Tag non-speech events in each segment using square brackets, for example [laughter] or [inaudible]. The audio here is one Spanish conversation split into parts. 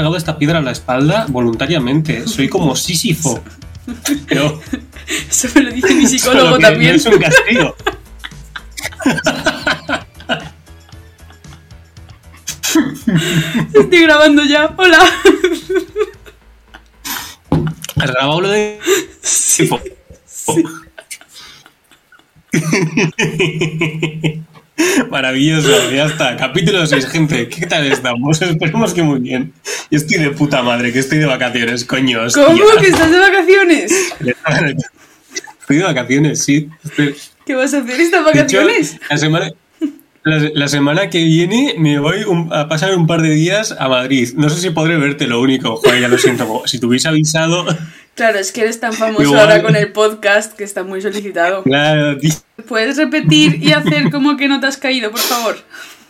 cargado esta piedra a la espalda voluntariamente. Soy como Sísifo. Pero Eso me lo dice mi [laughs] psicólogo también. no es un castigo. [laughs] Estoy grabando ya. Hola. ¿Has grabado lo de Sísifo? [laughs] [laughs] Maravilloso, ya está. Capítulo 6, gente. ¿Qué tal estamos? [laughs] Esperemos que muy bien. Yo estoy de puta madre, que estoy de vacaciones, coño. hostia. ¿Cómo que estás de vacaciones? [laughs] Estoy de vacaciones, sí. Estoy- ¿Qué vas a hacer estas hecho, vacaciones? la semana, la, la semana que viene me voy un- a pasar un par de días a Madrid. No sé si podré verte, lo único. Joder, ya lo siento. Si te hubiese avisado, Claro, es que eres tan famoso Igual. ahora con el podcast que está muy solicitado. claro, tío. ¿Puedes repetir y hacer como que no te has caído, por favor?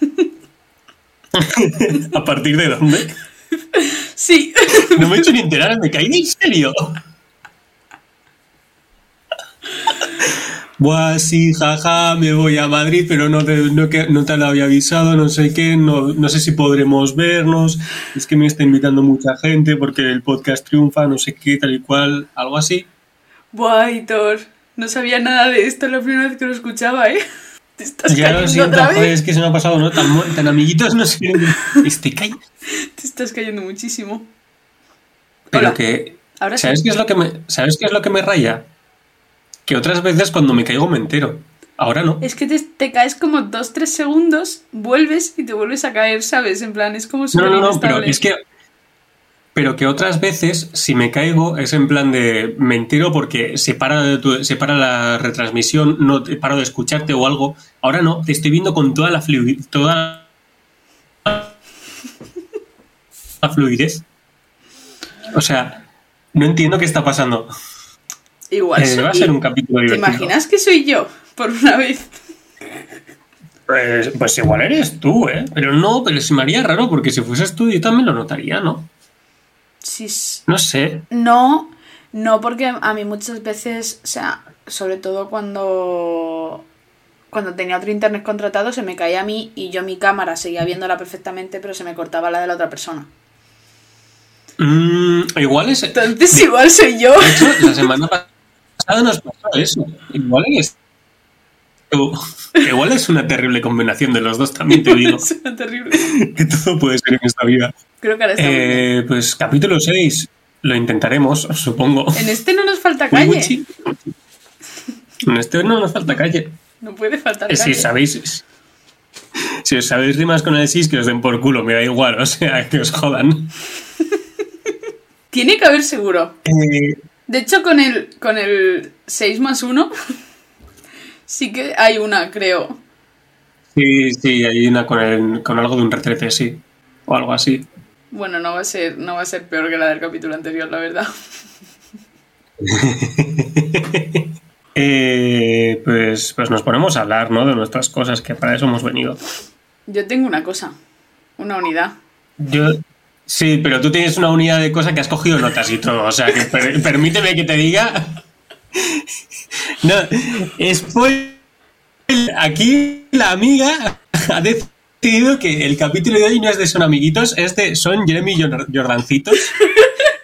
[laughs] ¿A partir de dónde? Sí. No me he hecho ni enterar, me caí en serio. Buah, sí, jaja, me voy a Madrid, pero no te, no, que- no te lo había avisado, no sé qué, no, no sé si podremos vernos, es que me está invitando mucha gente porque el podcast triunfa, no sé qué, tal y cual, algo así. Buah, Hitor, no sabía nada de esto la primera vez que lo escuchaba, ¿eh? Te estás Ya lo cayendo siento, otra joder, es que se me ha pasado, ¿no? Tan, tan amiguitos no sé. Cayendo. Te estás cayendo muchísimo. Pero Hola. que. Ahora sí. ¿Sabes qué es lo que me, ¿Sabes qué es lo que me raya? Que otras veces cuando me caigo me entero. Ahora no. Es que te, te caes como dos, tres segundos, vuelves y te vuelves a caer, ¿sabes? En plan, es como No, no, no, pero es que. Pero que otras veces, si me caigo, es en plan de. Me entero porque se para, de tu- se para la retransmisión, no te paro de escucharte o algo. Ahora no, te estoy viendo con toda la fluidez. Toda la fluidez. O sea, no entiendo qué está pasando. Igual Eh, va a ser un capítulo ¿Te divertido. imaginas que soy yo? Por una vez. Pues, pues igual eres tú, ¿eh? Pero no, pero se me haría raro porque si fueses tú yo también lo notaría, ¿no? Sí, No sé. No, no, porque a mí muchas veces, o sea, sobre todo cuando cuando tenía otro internet contratado, se me caía a mí y yo mi cámara seguía viéndola perfectamente, pero se me cortaba la de la otra persona. Mm, igual es. De Entonces igual soy yo. hecho, la semana pasada [laughs] nos pasó eso. Igual es. Igual es una terrible combinación de los dos, también te digo. [laughs] Suena terrible. que todo puede ser en esta vida. Creo que ahora está bien. Eh, pues capítulo 6. Lo intentaremos, supongo. En este no nos falta calle. En este no nos falta calle. No puede faltar Eh, calle. Si sabéis. Si os sabéis rimas con el 6, que os den por culo, me da igual, o sea, que os jodan. [laughs] Tiene que haber seguro. Eh, De hecho, con el, con el 6 más 1 sí que hay una, creo. sí, sí, hay una con, el- con algo de un retrete, sí. O algo así. Bueno, no va a ser, no va a ser peor que la del capítulo anterior, la verdad. [laughs] Eh, pues, pues nos ponemos a hablar, ¿no? De nuestras cosas, que para eso hemos venido. Yo tengo una cosa, una unidad. Yo. Sí, pero tú tienes una unidad de cosa que has cogido notas y todo. O sea, que per- [laughs] permíteme que te diga. No, spoiler. Aquí la amiga ha decidido que el capítulo de hoy no es de Son Amiguitos, es de Son Jeremy Jor- Jordancitos.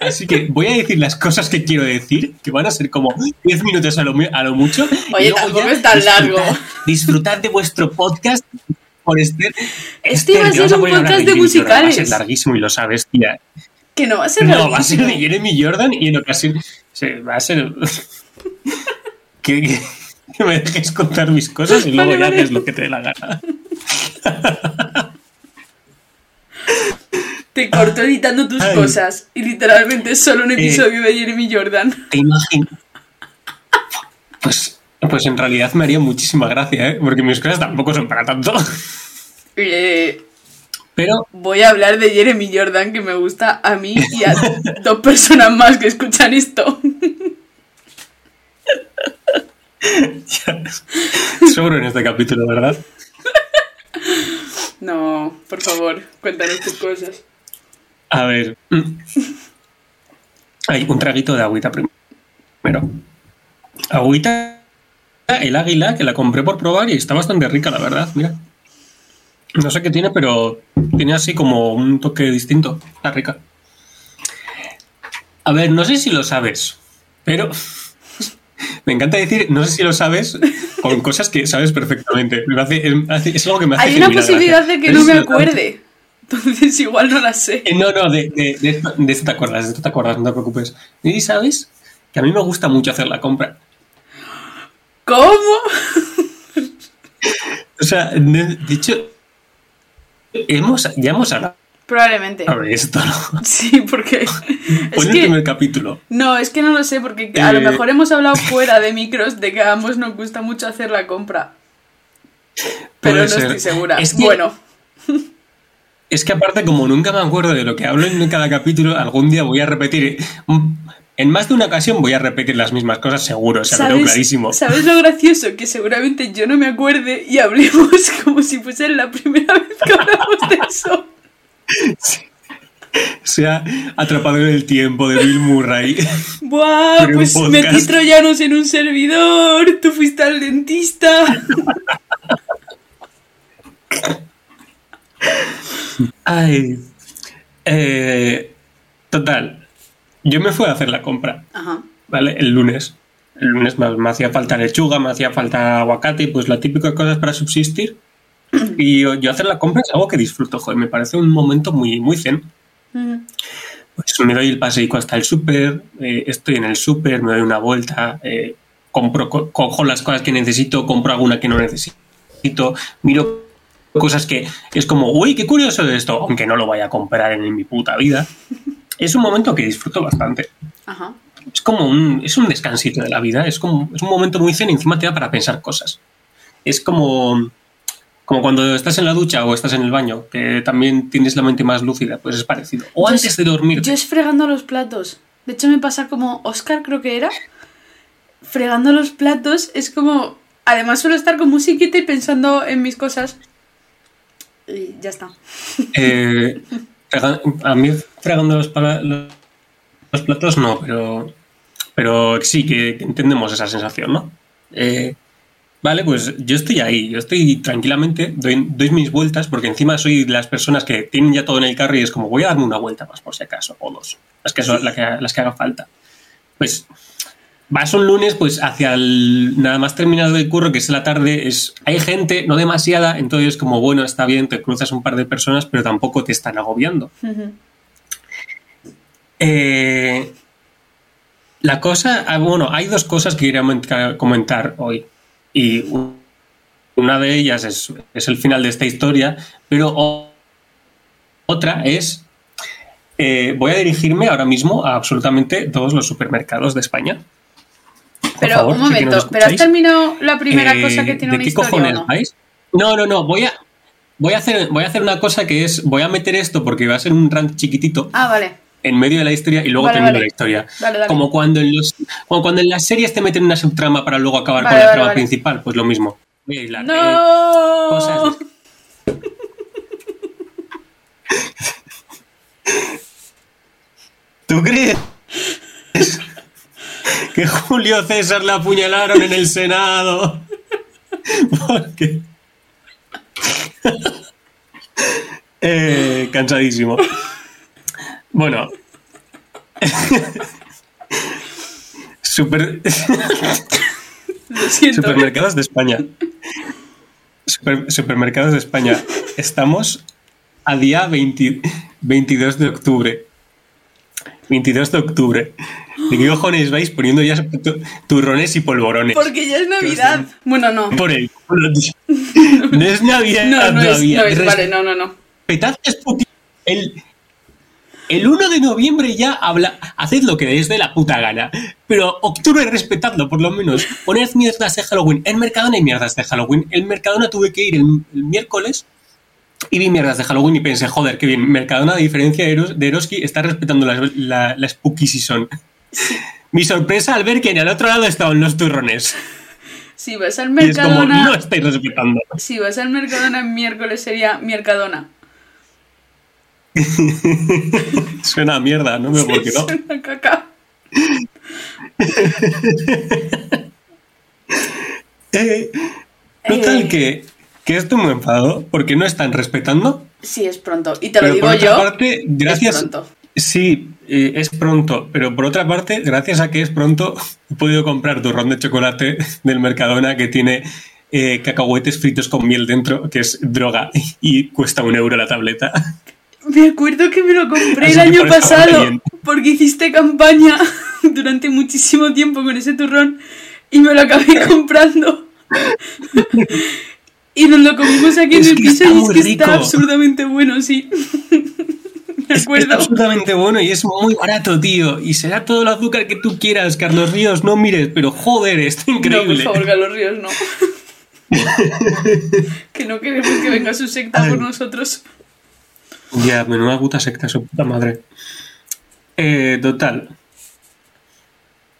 Así que voy a decir las cosas que quiero decir, que van a ser como 10 minutos a lo, a lo mucho. Oye, tampoco es tan largo. Disfrutad de vuestro podcast por este. Este iba a que vas ser un ahora podcast de Jordan, Va a musicales. ser larguísimo y lo sabes, tía. Que no va a ser No, va a ser larguísimo. de Jeremy Jordan y en ocasión. va a ser. [laughs] que, que- que me dejes contar mis cosas y luego Vale, ya vale. haces lo que te dé la gana. Te corto editando tus Ay. cosas. Y literalmente es solo un episodio de Jeremy Jordan. Te imagino. Pues, pues en realidad me haría muchísima gracia, ¿eh? Porque mis cosas tampoco son para tanto. Eh, Pero voy a hablar de Jeremy Jordan, que me gusta a mí y a [laughs] dos personas más que escuchan esto. [laughs] sobro en este capítulo, ¿verdad? No, por favor, cuéntanos tus cosas. A ver. Hay un traguito de agüita primero. Agüita, el águila, que la compré por probar y está bastante rica, la verdad. Mira. No sé qué tiene, pero tiene así como un toque distinto. Está rica. A ver, no sé si lo sabes, pero [laughs] me encanta decir, no sé si lo sabes, con cosas que sabes perfectamente. Me hace- hace- es algo que me hace Hay una posibilidad de que no me acuerde. Entonces igual no la sé. Eh, No, no, de, de- de esto, de esto te acuerdas, de esto te acuerdas, no te preocupes. Y sabes que a mí me gusta mucho hacer la compra. ¿Cómo? O sea, de hecho, hemos, ya hemos hablado Probablemente. de esto, ¿no? [laughs] Sí, porque. [laughs] Es el que. primer capítulo. No, es que no lo sé, porque a lo Eh. mejor hemos hablado fuera de micros de que a ambos nos gusta mucho hacer la compra. Pero no ser. estoy segura. Es que- Bueno, Es que aparte, como nunca me acuerdo de lo que hablo en cada capítulo, algún día voy a repetir. En más de una ocasión voy a repetir las mismas cosas, seguro, lo tengo clarísimo. ¿sabes lo gracioso? Que seguramente yo no me acuerde y hablemos [laughs] como si fuese la primera vez que hablamos de eso. Se ha atrapado en el tiempo de Bill Murray. Buah, pues metí troyanos en un servidor, tú fuiste al dentista. Ay. Eh, total. Yo me fui a hacer la compra, Ajá. ¿vale? El lunes. El lunes me, me hacía falta lechuga, me hacía falta aguacate, pues la típica cosas para subsistir. Y yo, yo hacer la compra es algo que disfruto, joder, me parece un momento muy, muy zen. Mm. Pues me doy el paseico hasta el súper, eh, estoy en el súper, me doy una vuelta, eh, compro, co- cojo las cosas que necesito, compro alguna que no necesito, miro cosas que es como, uy, qué curioso es esto, aunque no lo vaya a comprar en mi puta vida. [laughs] Es un momento que disfruto bastante. Ajá. Es como un, es un descansito de la vida, es como es un momento muy zen y encima te da para pensar cosas. Es como, como cuando estás en la ducha o estás en el baño, que también tienes la mente más lúcida, pues es parecido. O Yo antes es- de dormir. Yo es fregando los platos. De hecho, me pasa como Oscar, creo que era. Fregando los platos es como. Además, suelo estar con musiquita y pensando en mis cosas. Y ya está. Eh, [laughs] a mí fregando los, los, platos no, pero, pero sí que entendemos esa sensación, ¿no? Eh, vale, pues yo estoy ahí, yo estoy tranquilamente, doy, doy mis vueltas, porque encima soy de las personas que tienen ya todo en el carro y es como voy a darme una vuelta más por si acaso, o dos, las que, son, la que, las que haga falta. Pues vas un lunes, pues hacia el nada más terminado el curro, que es la tarde, es hay gente, no demasiada, entonces como bueno, está bien, te cruzas un par de personas, pero tampoco te están agobiando. Eh, la cosa, ah, bueno, hay dos cosas que quería men- comentar hoy. Y una de ellas es, es el final de esta historia, pero otra es, eh, voy a dirigirme ahora mismo a absolutamente todos los supermercados de España. Pero favor, un momento, ¿pero has terminado la primera Eh, cosa que tiene ¿De una qué historia cojones o no? vais? No, no, no, voy a, voy, a hacer, voy a hacer una cosa que es, voy a meter esto porque va a ser un rant chiquitito Ah, vale. en medio de la historia y luego Vale, termino vale. la historia. Dale, dale. Como cuando en los como cuando en las series te meten una subtrama para luego acabar Vale, con la trama vale. principal, pues lo mismo. Voy a. Eh, ¡No! cosas de- [laughs] ¿Tú crees [laughs] que Julio César le apuñalaron en el Senado? [laughs] Porque... [laughs] Eh, cansadísimo. Bueno. Super... Supermercados de España. Super- supermercados de España. Estamos a día 20 22 de octubre. 22 de octubre. [gasps] ¿De qué cojones vais poniendo ya tu- turrones y polvorones? Porque ya es Navidad. Bueno, no. Por el culo, [laughs] tío. No es Navidad No, no es, todavía. no es. Vale, no, no, no. Es puti- El, el 1 de noviembre ya habla. Haced lo que des de la puta gana. Pero octubre respetadlo, por lo menos. Poned mierdas de Halloween. En Mercadona hay mierdas de Halloween. En Mercadona tuve que ir el, el miércoles y vi mierdas de Halloween y pensé, joder, qué bien. Mercadona, a diferencia de, Eros- de Eroski, está respetando la, la, la spooky season. Mi sorpresa al ver que en el otro lado estaban los turrones. Si vas al es como, Mercadona. no estáis respetando. Si vas al Mercadona en miércoles sería Mercadona. [laughs] Suena a mierda, no me por qué no. [laughs] Es una caca. [laughs] Eh, total, Eh. que, que esto me enfadó porque no están respetando. Sí, es pronto. Y te lo pero digo por otra yo. parte, gracias. Es pronto. Sí, eh, es pronto, pero por otra parte, gracias a que es pronto, he podido comprar turrón de chocolate del Mercadona que tiene eh, cacahuetes fritos con miel dentro, que es droga y cuesta un euro la tableta. Me acuerdo que me lo compré el Así año por pasado porque hiciste campaña [laughs] durante muchísimo tiempo con ese turrón y me lo acabé [laughs] comprando. Y nos lo comimos aquí Es en el piso y es que rico. está absurdamente bueno, sí. [laughs] [laughs] Me Es, absolutamente bueno y es muy barato, tío. Y será todo el azúcar que tú quieras, Carlos Ríos, no mires, pero joder, está No, por increíble. favor, Carlos Ríos, no. [laughs] que no queremos que venga su secta por nosotros. Ya, menuda puta secta, su puta madre. Eh, total.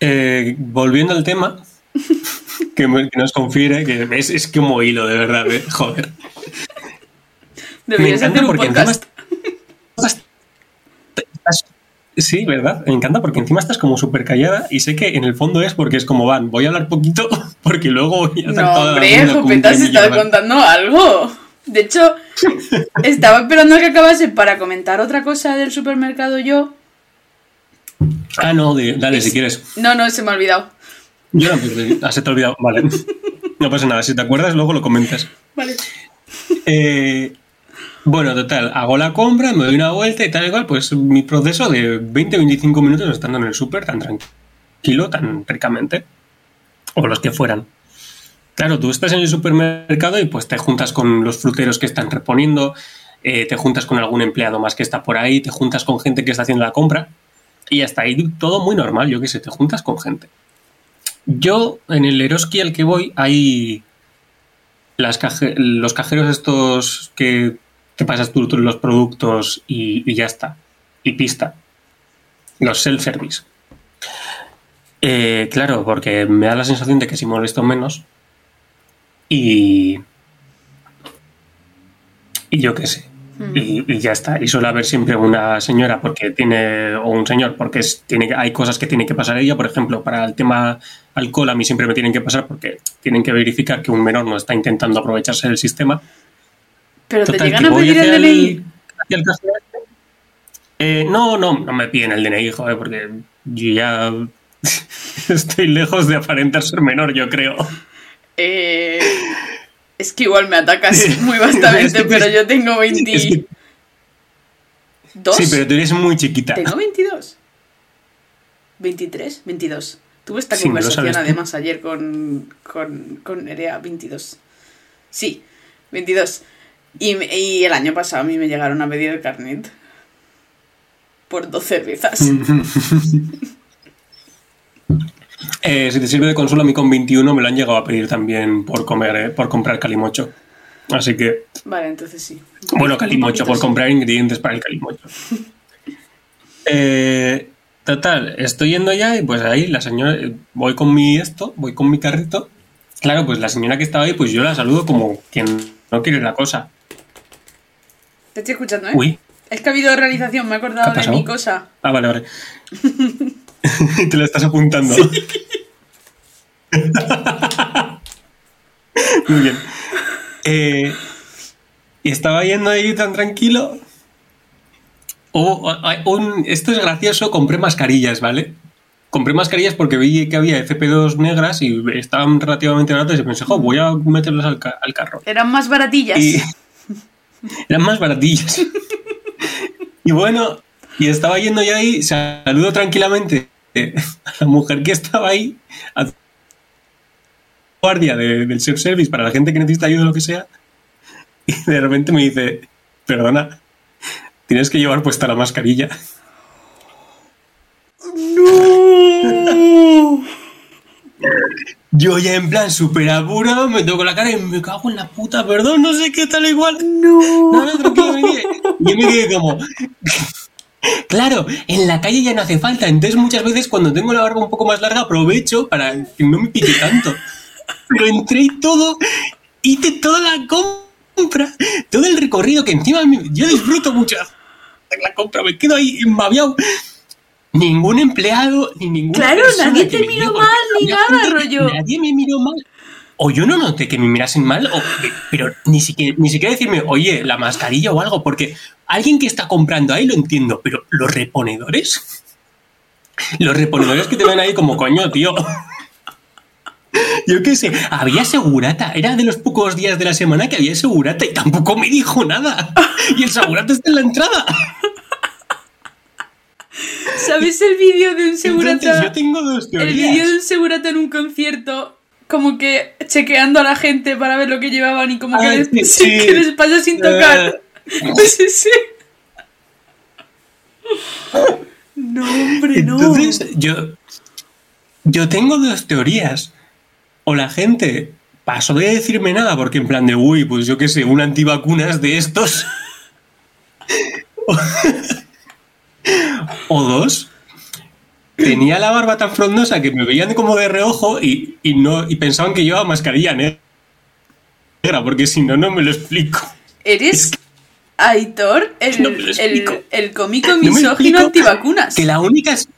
Eh, volviendo al tema, [laughs] que, me- que nos confiere, que es, es como hilo, de verdad, eh, joder. Deberías encanta hacer un podcast. Sí, ¿verdad? Me encanta porque encima estás como súper callada y sé que en el fondo es porque es como van, voy a hablar poquito [laughs] porque luego voy a hacer No, toda hombre, trenillo estaba más. contando algo. De hecho, [laughs] estaba esperando a que acabase para comentar otra cosa del supermercado yo. Ah, no, de- dale, si quieres. No, no, se me ha olvidado. Yo no, pues, ah, se te ha olvidado. Vale. [laughs] No pasa nada, si te acuerdas, luego lo comentas. Vale. Eh, bueno, total, hago la compra, me doy una vuelta y tal igual, pues mi proceso de 20-25 minutos estando en el súper tan tranquilo, tan ricamente, o los que fueran. Claro, tú estás en el supermercado y pues te juntas con los fruteros que están reponiendo, eh, te juntas con algún empleado más que está por ahí, te juntas con gente que está haciendo la compra y hasta ahí todo muy normal, yo qué sé, te juntas con gente. Yo, en el Eroski al que voy, hay las caje- los cajeros estos que, que pasas tú, tú los productos y, y ya está. Y pista. Los self-service. Eh, claro, porque me da la sensación de que si molesto menos. Y. Y yo qué sé. Y, y ya está. Y suele haber siempre una señora porque tiene. o un señor, porque es, tiene, hay cosas que tiene que pasar ella. Por ejemplo, para el tema alcohol, a mí siempre me tienen que pasar porque tienen que verificar que un menor no está intentando aprovecharse del sistema. Pero te Total, llegan a pedir el DNI. hacia el cajero este. Eh, no, no, no me piden el DNI, joder, porque yo ya [laughs] estoy lejos de aparentar ser menor, yo creo. Eh, es que igual me atacas [laughs] muy bastante, pero yo tengo 22. Es que- sí, pero tú eres muy chiquita. ¿Tengo 22? ¿23? 22. Tuve esta Sí, conversación tú. además ayer con, con, con Nerea, 22. Sí, 22. Y, y el año pasado a mí me llegaron a pedir el carnet. Por dos cervezas. [laughs] Eh, si te sirve de consuelo, a mí con 21 me lo han llegado a pedir también por comer, eh, por comprar calimocho. Así que, Vale, entonces sí. bueno, calimocho, por comprar ingredientes para el calimocho. [laughs] Eh, total, estoy yendo ya y pues ahí la señora, eh, voy con mi esto, voy con mi carrito. Claro, pues la señora que estaba ahí, pues yo la saludo como quien no quiere la cosa. Te estoy escuchando, ¿eh? Uy, Es que ha habido realización, me he ¿Qué acordado de mi cosa. ah, vale, vale. [laughs] Te lo estás apuntando. [laughs] Muy bien. Eh, y estaba yendo ahí tan tranquilo. Oh, un- esto es gracioso, compré mascarillas, ¿vale? Compré mascarillas porque vi que había FP2 negras y estaban relativamente baratas y pensé, jo, voy a meterlas al, ca- al carro. Eran más baratillas. Y [laughs] eran más baratillas. y bueno, y estaba yendo ya ahí, saludo tranquilamente a la mujer que estaba ahí, a guardia de- del self-service para la gente que necesita ayuda o lo que sea, y de repente me dice, perdona, tienes que llevar puesta la mascarilla. ¡No! [laughs] Yo ya en plan súper apurado, me toco la cara y me cago en la puta, perdón, no sé qué tal igual. ¡No! No, no, tranquilo, me quedé- Yo me quedé como. Claro, en la calle ya no hace falta. Entonces, muchas veces cuando tengo la barba un poco más larga, aprovecho para que no me pique tanto. Pero entré y todo, hice toda la compra, todo el recorrido que encima me- yo disfruto mucho de la compra, me quedo ahí embabiado. Ningún empleado, ni ninguna Claro, nadie te miró mal ni nada, rollo. Nadie me miró mal. O yo no noté que me mirasen mal, o, pero ni siquiera, ni siquiera decirme, oye, la mascarilla o algo, porque alguien que está comprando ahí lo entiendo, pero los reponedores, los reponedores que te ven ahí como coño, tío. [laughs] Yo qué sé, había segurata. Era de los pocos días de la semana que había segurata y tampoco me dijo nada. Y el segurata está en la entrada. ¿Sabes el vídeo de un segurata? Entonces, yo tengo dos El teorías. vídeo de un segurata en un concierto, como que chequeando a la gente para ver lo que llevaban y como que, Ah, les, sí, [laughs] sí. que les pasa sin tocar. [laughs] Sí, sí. No, hombre, no. Entonces, yo, yo tengo dos teorías. O la gente pasó de decirme nada porque en plan de, uy, pues yo qué sé, un antivacunas de estos. [laughs] o dos, tenía la barba tan frondosa que me veían como de reojo y, y no, y pensaban que llevaba mascarilla negra, porque si no, no me lo explico. ¿Eres Aitor, el, No el, el cómico No misógino explico antivacunas? Que la única es...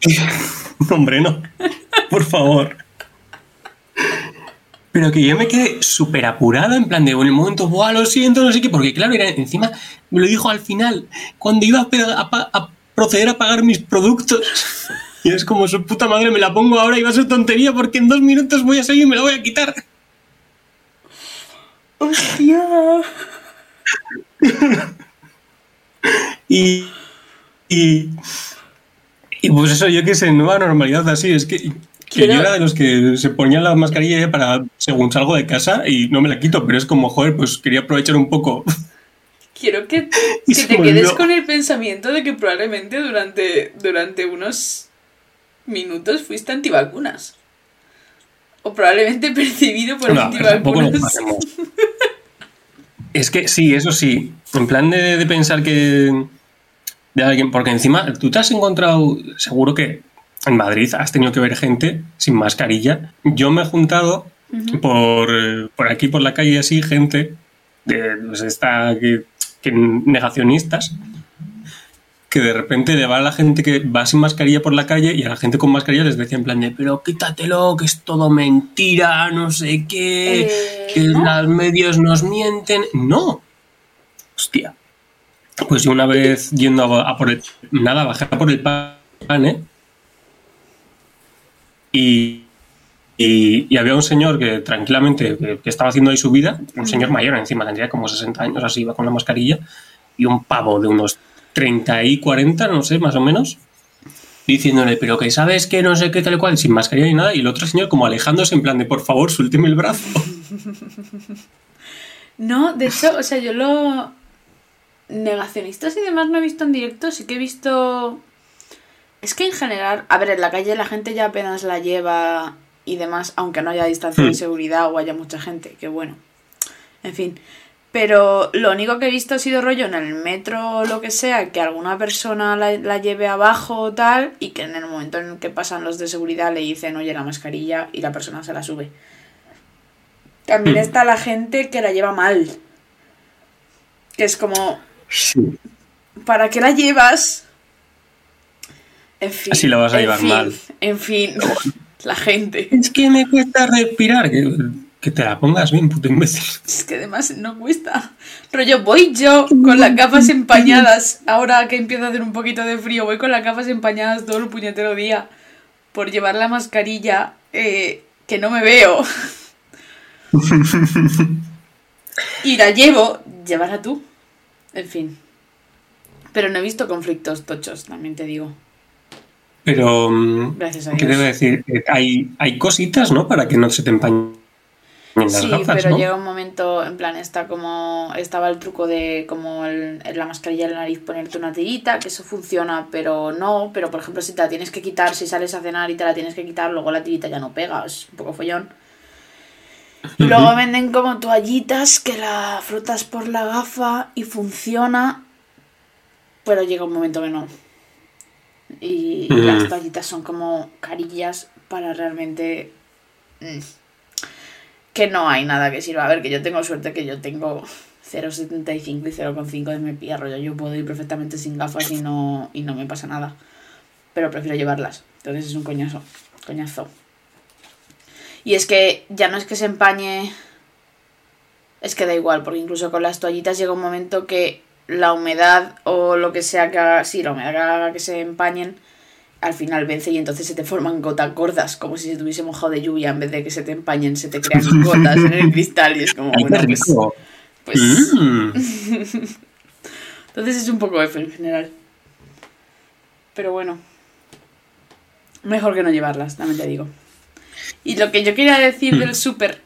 [laughs] Hombre, no. Por favor. Pero que yo me quedé súper apurada, en plan de, en el momento, Buah, lo siento, no sé qué, porque claro, era, encima me lo dijo al final, cuando iba a, proceder a pagar mis productos. [laughs] Y es como, su puta madre, me la pongo ahora y va a ser tontería porque en dos minutos voy a salir y me la voy a quitar. ¡Hostia! [laughs] Y, y, y pues eso, yo qué sé, nueva normalidad así, es que, que yo era de los que se ponían la mascarilla para según salgo de casa y no me la quito, pero es como, joder, pues quería aprovechar un poco. Quiero que, [laughs] que te quedes con el pensamiento de que probablemente durante, durante unos minutos fuiste antivacunas. O probablemente [laughs] percibido por No, antivacunas. [laughs] Es que sí, eso sí, en plan de, de pensar que de alguien, porque encima tú te has encontrado, seguro que en Madrid has tenido que ver gente sin mascarilla. Yo me he juntado por, por aquí, por la calle, así, gente de pues, esta, que, que negacionistas, que de repente le va a la gente que va sin mascarilla por la calle y a la gente con mascarilla les decía en plan de, pero quítatelo, que es todo mentira, no sé qué, Eh, que ¿no? los medios nos mienten. No. Hostia. Pues yo una vez yendo a, a por el... Nada, bajé a por el pan, ¿eh? Y, y, y había un señor que tranquilamente, que, que estaba haciendo ahí su vida, un señor mayor encima, tendría como 60 años, así iba con la mascarilla, y un pavo de unos 30 y 40, no sé, más o menos, diciéndole, pero que sabes que no sé qué tal y cual, sin mascarilla ni nada, y el otro señor como alejándose en plan de, por favor, suélteme el brazo. [laughs] No, de hecho, o sea, yo lo. Negacionistas y demás no he visto en directo, sí que he visto. Es que en general, a ver, en la calle la gente ya apenas la lleva y demás, aunque no haya distancia de Hmm. seguridad o haya mucha gente, que bueno. En fin. Pero lo único que he visto ha sido rollo en el metro o lo que sea, que alguna persona la, la lleve abajo o tal, y que en el momento en el que pasan los de seguridad le dicen, oye, la mascarilla, y la persona se la sube. También Hmm. está la gente que la lleva mal. Que es como, Sí. ¿para qué la llevas? En fin. Así la vas a llevar fin, mal. En fin, [laughs] la gente. Es que me cuesta respirar, que, que te la pongas bien, puto imbécil. Es que además no cuesta. Rollo, voy yo con las gafas empañadas. Ahora que empieza a hacer un poquito de frío, voy con las gafas empañadas todo el puñetero día. Por llevar la mascarilla eh, que no me veo. [laughs] y la llevo, llévala tú. En fin. Pero no he visto conflictos tochos, también te digo. Pero, Gracias a ¿qué debo decir? Eh, Hay, hay cositas, ¿no? Para que no se te empañen las Sí, gafas, pero ¿no? llega un momento, en plan, está como. Estaba el truco de como el- en la mascarilla de la nariz ponerte una tirita, que eso funciona, pero no. Pero por ejemplo, si te la tienes que quitar, si sales a cenar y te la tienes que quitar, luego la tirita ya no pega, es un poco follón. Y luego venden como toallitas que la frotas por la gafa y funciona, pero llega un momento que no. Y Mm. las toallitas son como carillas para realmente. mm, que no hay nada que sirva. A ver, que yo tengo suerte que yo tengo 0,75 y 0,5 de mi rollo. Yo puedo ir perfectamente sin gafas y no, y no me pasa nada. Pero prefiero llevarlas. Entonces es un coñazo. Coñazo. Y es que ya no es que se empañe. Es que da igual, porque incluso con las toallitas llega un momento que la humedad o lo que sea que haga, sí, la humedad que haga que se empañen, al final vence y entonces se te forman gotas gordas, como si se tuviese mojado de lluvia, en vez de que se te empañen, se te crean [laughs] gotas en el cristal y es como, bueno, pues, pues- Mm. [laughs] Entonces es un poco F en general. Pero bueno. Mejor que no llevarlas, también te digo. Y lo que yo quería decir del súper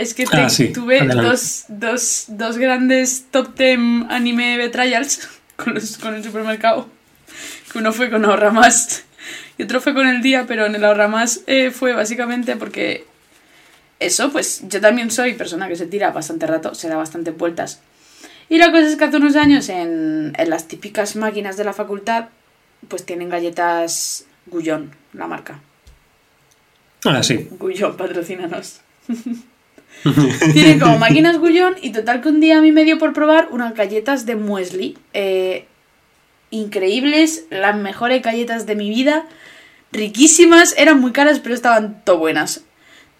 es que te- Ah, sí, tuve dos, dos, dos grandes top 10 anime betrayals [laughs] con, los- con el supermercado. Que uno fue con Ahorra Más y otro fue con el día, pero en el Ahorra Más eh, fue básicamente porque eso, pues yo también soy persona que se tira bastante rato, se da bastantes vueltas. Y la cosa es que hace unos años en, en las típicas máquinas de la facultad, pues tienen galletas Gullón, la marca. Ah, sí. Gullón, patrocínanos. [laughs] [laughs] Tienen como máquinas Gullón y total que un día a mí me dio por probar unas galletas de muesli. eh, increíbles, las mejores galletas de mi vida. Riquísimas, eran muy caras pero estaban todo buenas.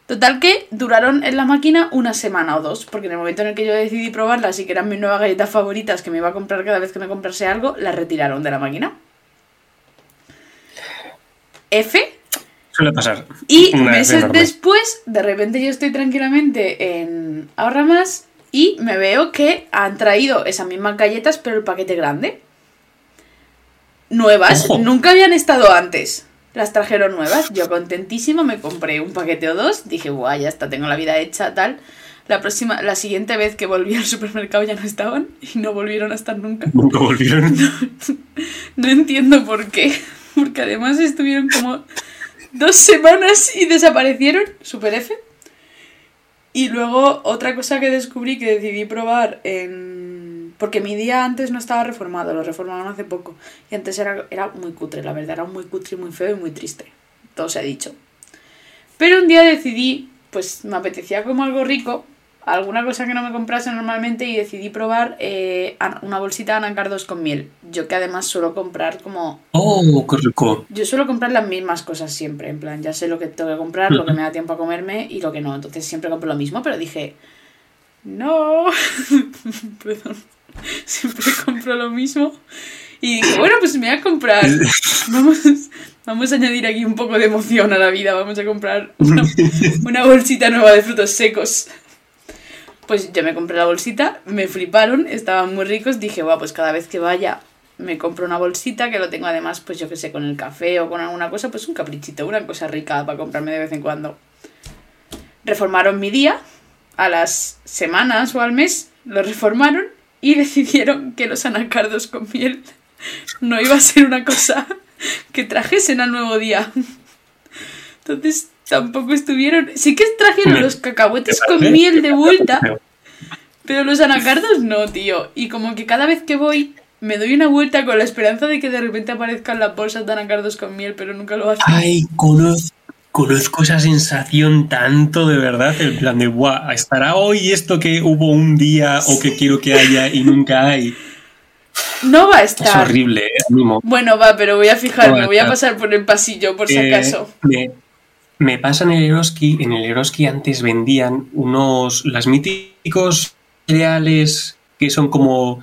Total que duraron en la máquina una semana o dos, porque en el momento en el que yo decidí probarlas y que eran mis nuevas galletas favoritas que me iba a comprar cada vez que me comprase algo, las retiraron de la máquina. F, Suele pasar. y meses después, de repente yo estoy tranquilamente en Ahorra Más y me veo que han traído esas mismas galletas, pero el paquete grande. Nuevas, Ojo. nunca habían estado antes. Las trajeron nuevas, yo contentísima, me compré un paquete o dos, dije, guau, ya está, tengo la vida hecha, tal. La próxima, la siguiente vez que volví al supermercado ya no estaban y no volvieron a estar nunca. Nunca volvieron. [laughs] No entiendo por qué. Porque además estuvieron como dos semanas y desaparecieron. Super F. Y luego otra cosa que descubrí que decidí probar en... Porque mi día antes no estaba reformado, lo reformaron hace poco. Y antes era, era muy cutre, la verdad, era muy cutre, muy feo y muy triste. Todo se ha dicho. Pero un día decidí, pues me apetecía como algo rico, alguna cosa que no me comprase normalmente y decidí probar eh, una bolsita de anacardos con miel. Yo que además suelo comprar como... Oh, qué rico. Yo suelo comprar las mismas cosas siempre, en plan, ya sé lo que tengo que comprar, lo que me da tiempo a comerme y lo que no. Entonces siempre compro lo mismo, pero dije, no, [laughs] perdón, siempre compro lo mismo. Y dije, bueno, pues me voy a comprar, [laughs] vamos, vamos a añadir aquí un poco de emoción a la vida, vamos a comprar una, una bolsita nueva de frutos secos. Pues yo me compré la bolsita, me fliparon, estaban muy ricos, dije, va, pues cada vez que vaya me compro una bolsita que lo tengo además, pues yo que sé, con el café o con alguna cosa, pues un caprichito, una cosa rica para comprarme de vez en cuando. Reformaron mi día, a las semanas o al mes lo reformaron y [laughs] decidieron que los anacardos con miel no iba a ser una cosa que trajesen al nuevo día. Entonces tampoco estuvieron. Sí que trajeron los cacahuetes con miel de vuelta, Pero- los anacardos no, tío. Y como que cada vez que voy me doy una vuelta con la esperanza de que de repente aparezcan las bolsas de anacardos con miel, pero nunca lo hacen. Ay, conozco, conozco esa sensación tanto de verdad. En plan de, guau, ¿estará hoy esto que hubo un día o que quiero que haya y nunca hay? No va a Es estar. horrible, ¿eh? Mimo. Bueno, va, pero voy a fijarme, No, voy a pasar por el pasillo por si Eh, acaso. me, me pasa en el Eroski. En el Eroski antes vendían unos. Las míticos cereales que son como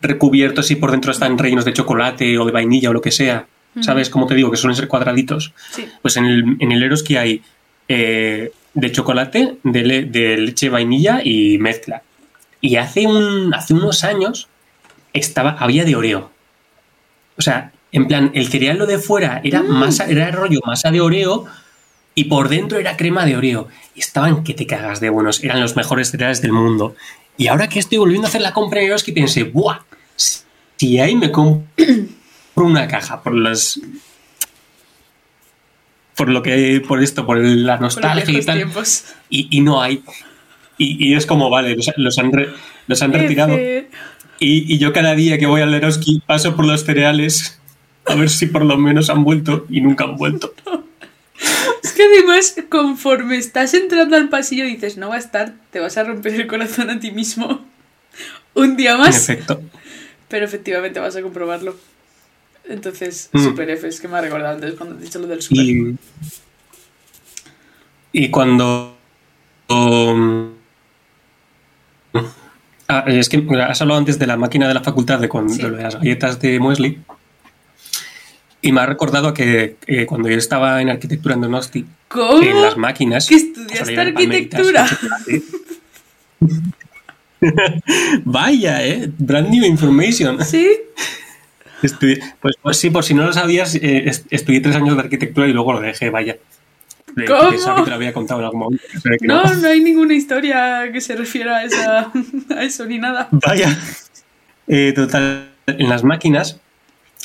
recubiertos y por dentro están rellenos de chocolate o de vainilla o lo que sea. ¿Sabes cómo te digo? Que suelen ser cuadraditos. Sí. Pues en el, en el Eroski hay eh, de chocolate, de, le- de leche vainilla y mezcla. Y hace, un, hace unos años estaba, había de Oreo. O sea, en plan, el cereal lo de fuera era masa, era rollo masa de Oreo y por dentro era crema de Oreo. Y estaban que te cagas de buenos, eran los mejores cereales del mundo. Y ahora que estoy volviendo a hacer la compra en Eroski pensé, ¡buah! Si hay me compro [clears throat] una caja por las por lo que por esto por la Por nostalgia y viejos tal tiempos. y, y no hay y, y es como vale los, los han re- los han retirado y, y yo cada día que voy al Eroski paso por los cereales a ver si por lo menos han vuelto y nunca han vuelto [laughs] que además, conforme estás entrando al pasillo, dices, no va a estar, te vas a romper el corazón a ti mismo. [laughs] Un día más. efecto Pero efectivamente vas a comprobarlo. Entonces, Mm. Super F, es que me ha recordado antes cuando has dicho lo del Super. y, y cuando um, Ah, es que has hablado antes de la máquina de la facultad de, Sí. de las galletas de muesli. Y me ha recordado que eh, cuando yo estaba en arquitectura en Donosti, ¿Cómo? en las máquinas. ¿Que estudiaste arquitectura? [laughs] Vaya, eh. Brand new information. Sí. Estudié- pues, pues sí, por si no lo sabías, eh, est- estudié tres años de arquitectura y luego lo dejé, vaya. Eh, ¿Cómo? Pensaba que te lo había contado en algún momento. No, no hay ninguna historia que se refiera a, esa, [laughs] a eso ni nada. Vaya. Eh, total, en las máquinas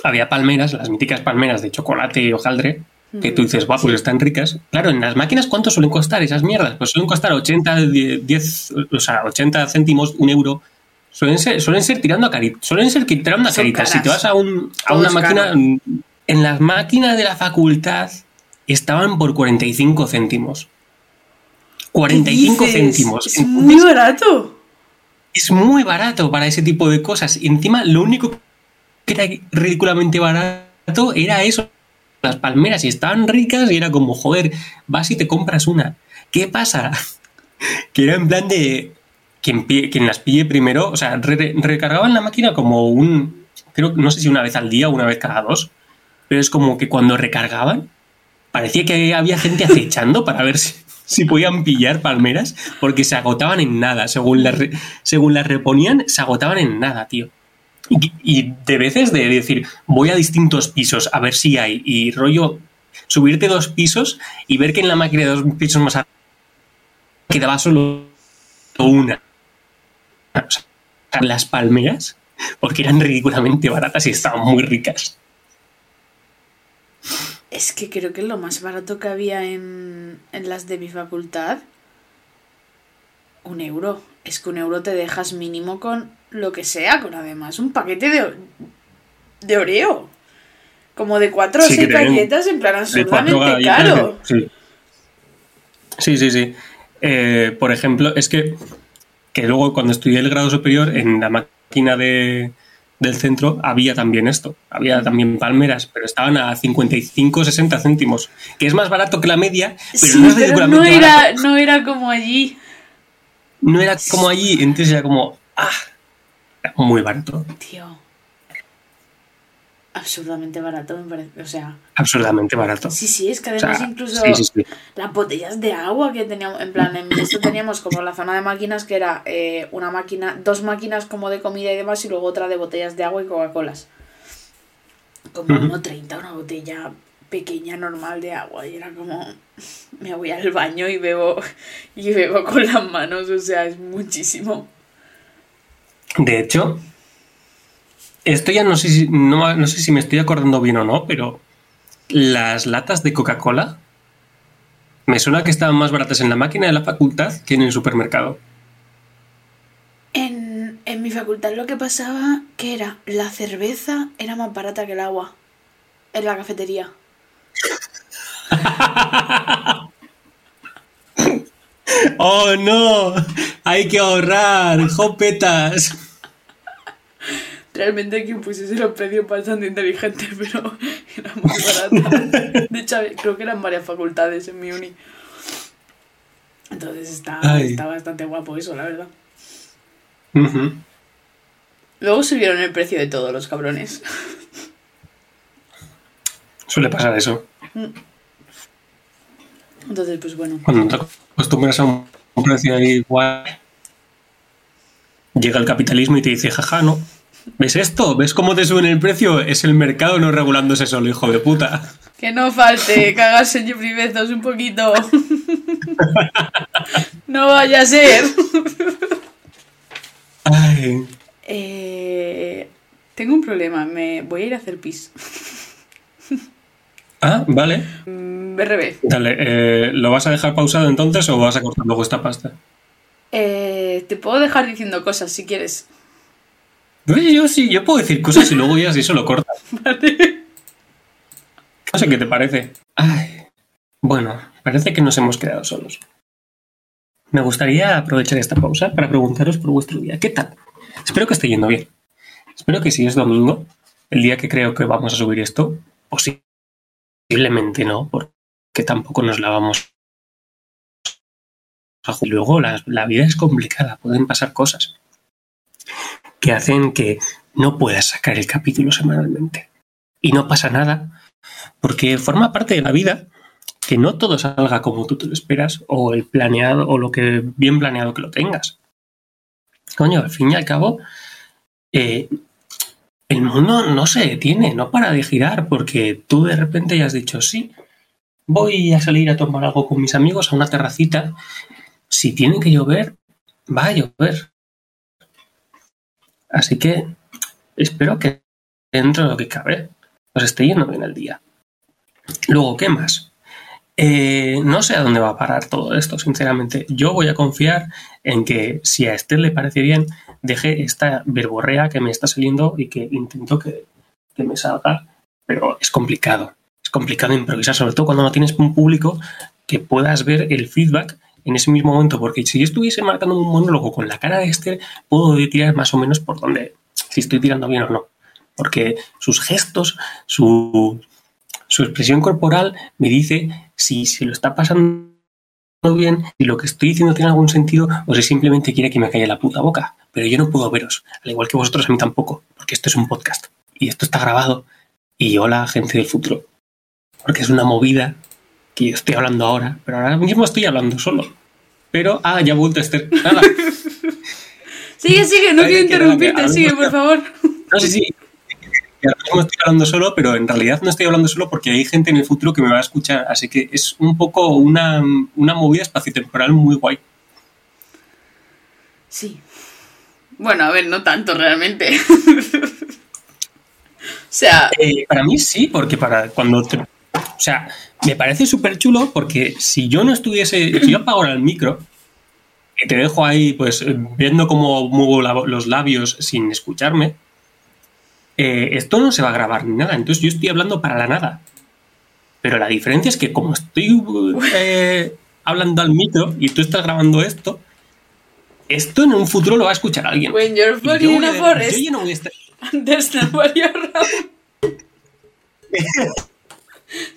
había palmeras, las míticas palmeras de chocolate y hojaldre, que tú dices, guau, pues están ricas. Claro, en las máquinas, ¿cuánto suelen costar esas mierdas? Pues suelen costar 80, 10, o sea, 80 céntimos, un euro. Suelen ser, suelen ser tirando a caritas. Suelen ser tirando a caritas. Si te vas a, un, a una máquina, en las máquinas de la facultad estaban por 45 céntimos. 45 ¿Qué dices? céntimos. Es muy barato. Es muy barato para ese tipo de cosas. Y encima, lo único que era ridículamente barato era eso. Las palmeras y estaban ricas y era como, joder, vas y te compras una. ¿Qué pasa? [laughs] Que era en plan de quien, quien las pille primero, o sea, re- recargaban la máquina como un, creo, no sé si una vez al día o una vez cada dos, pero es como que cuando recargaban, parecía que había gente acechando para ver si, si podían pillar palmeras, porque se agotaban en nada. Según las, según las reponían, se agotaban en nada, tío. Y, de veces de decir, voy a distintos pisos a ver si hay, y rollo, subirte dos pisos y ver que en la máquina de dos pisos más arriba quedaba solo una. Las palmeras, porque eran ridículamente baratas y estaban muy ricas. Es que creo que lo más barato que había en, en las de mi facultad. Un euro. Es que un euro te dejas mínimo con lo que sea, con además un paquete de, de Oreo. Como de cuatro o Sí, seis galletas en plan de- caro. Sí, sí, sí. sí. Eh, por ejemplo, es que, que luego cuando estudié el grado superior, en la máquina de, del centro había también esto. Había también palmeras, pero estaban a 55 60 céntimos, que es más barato que la media, pero sí, no es pero no era, barato. no era como allí. No era como allí, entonces era como, ah, muy barato, Tío. Absurdamente barato, me parece. O sea, absurdamente barato. sí, sí, es que O sea, además incluso sí, sí, sí. las botellas de agua que teníamos, en plan, en esto teníamos como la zona de máquinas que era eh, una máquina, dos máquinas como de comida y demás y luego otra de botellas de agua y Coca-Colas. Como Ujú. 1,30 una botella pequeña normal de agua y era como me voy al baño y bebo y bebo con las manos, o sea, es muchísimo. De hecho, esto ya no sé, si, no, no sé si me estoy acordando bien o no, pero las latas de Coca-Cola me suena que estaban más baratas en la máquina de la facultad que en el supermercado. En, en mi facultad lo que pasaba que era la cerveza era más barata que el agua en la cafetería. [laughs] ¡Oh, no! ¡Hay que ahorrar! ¡Jopetas! Realmente quien pusiese los precios bastante inteligente, [laughs] pero era muy barata. De hecho, creo que eran varias facultades en mi uni. Entonces está, Ay. está bastante guapo eso, la verdad. Luego subieron el precio de todos los cabrones. Suele pasar eso. Entonces, pues bueno. Cuando te acostumbras a un un precio igual, llega el capitalismo y te dice, jaja, no. ¿Ves esto? ¿Ves cómo te suben el precio? Es el mercado no regulándose solo, hijo de puta. Que no falte cagarse en Bezos un poquito. [laughs] no vaya a ser. Ay. Eh, tengo un problema. Me voy a ir a hacer pis. Ah, vale. Mm, BRB. Dale, eh, ¿lo vas a dejar pausado entonces o vas a cortar luego esta pasta? Eh, te puedo dejar diciendo cosas si quieres. Yo sí, yo puedo decir cosas y luego ya si eso lo cortas. [laughs] No sé qué te parece. Ay, bueno, parece que nos hemos quedado solos. Me gustaría aprovechar esta pausa para preguntaros por vuestro día. ¿Qué tal? Espero que esté yendo bien. Espero que si es domingo, el día que creo que vamos a subir esto, posiblemente no, porque tampoco nos la vamos a. Luego la, la vida es complicada, pueden pasar cosas. Que hacen que no puedas sacar el capítulo semanalmente. Y no pasa nada, porque forma parte de la vida que no todo salga como tú te lo esperas o el planeado o lo que bien planeado que lo tengas. Coño, al fin y al cabo, eh, el mundo no se detiene, no para de girar, porque tú de repente ya has dicho, sí, voy a salir a tomar algo con mis amigos a una terracita. Si tiene que llover, va a llover. Así que espero que dentro de lo que cabe os esté yendo bien el día. Luego, ¿qué más? Eh, no sé a dónde va a parar todo esto, sinceramente. Yo voy a confiar en que si a Esther le parece bien, deje esta verborrea que me está saliendo y que intento que, me salga, pero es complicado. Es complicado improvisar, sobre todo cuando no tienes un público que puedas ver el feedback en ese mismo momento, porque si yo estuviese marcando un monólogo con la cara de Esther, puedo tirar más o menos por donde, si estoy tirando bien o no. Porque sus gestos, su, expresión corporal me dice si se lo está pasando bien, y lo que estoy diciendo tiene algún sentido o si simplemente quiere que me calle la puta boca. Pero yo no puedo veros, al igual que vosotros a mí tampoco, porque esto es un podcast y esto está grabado. Y hola, gente del futuro. Porque es una movida que yo estoy hablando ahora, pero ahora mismo estoy hablando solo. Pero, ah, ya he vuelto a Esther. sigue, sigue, no quiero interrumpirte, sigue, por favor. [laughs] No sé si ahora mismo estoy hablando solo, pero en realidad no estoy hablando solo porque hay gente en el futuro que me va a escuchar. Así que es un poco una, una movida espaciotemporal muy guay. Sí. Bueno, a ver, no tanto realmente. [laughs] o sea. Eh, para mí sí, porque para cuando te. O sea, me parece súper chulo porque si yo no estuviese. Si yo apago el micro y te dejo ahí, pues, viendo cómo muevo los labios sin escucharme, eh, esto no se va a grabar ni nada. Entonces yo estoy hablando para la nada. Pero la diferencia es que como estoy eh, hablando al micro y tú estás grabando esto, esto en un futuro lo va a escuchar alguien. When you're in a forest, yo no voy a estar... [laughs] there's nobody around. [laughs]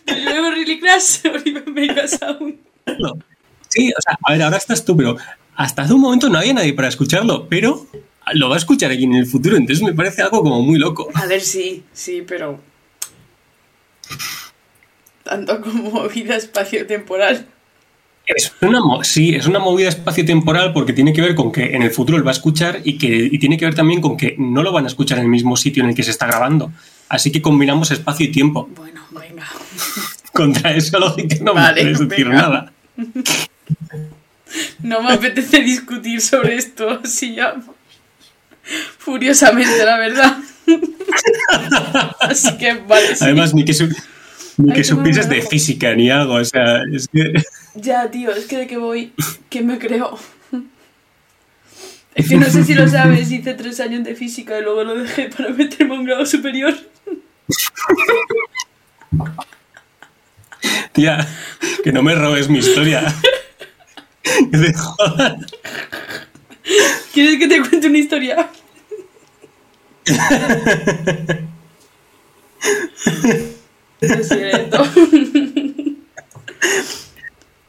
Do you ever really crash or even make a sound? [laughs] Sí, o sea, a ver, ahora estás tú, pero hasta hace un momento no había nadie para escucharlo, pero lo va a escuchar aquí en el futuro, entonces me parece algo como muy loco. A ver, sí, sí, pero... Tanto como movida espacio-temporal. Es una, sí, es una movida espacio-temporal porque tiene que ver con que en el futuro él va a escuchar y, que, y tiene que ver también con que no lo van a escuchar en el mismo sitio en el que se está grabando. Así que combinamos espacio y tiempo. Bueno, venga. [laughs] Contra esa lógica no me puedes decir nada. [laughs] No me apetece discutir sobre esto así ya furiosamente, la verdad. [laughs] Así que, vale. Además, ni que, ni que supieses de física ni algo, o sea, es que. Ya, tío, es que de qué voy, ¿qué me creo? Es que no sé si lo sabes, hice tres años de física y luego lo dejé para meterme a un grado superior. [laughs] Tía, que no me robes mi historia. ¿Quieres que te cuente una historia? [laughs]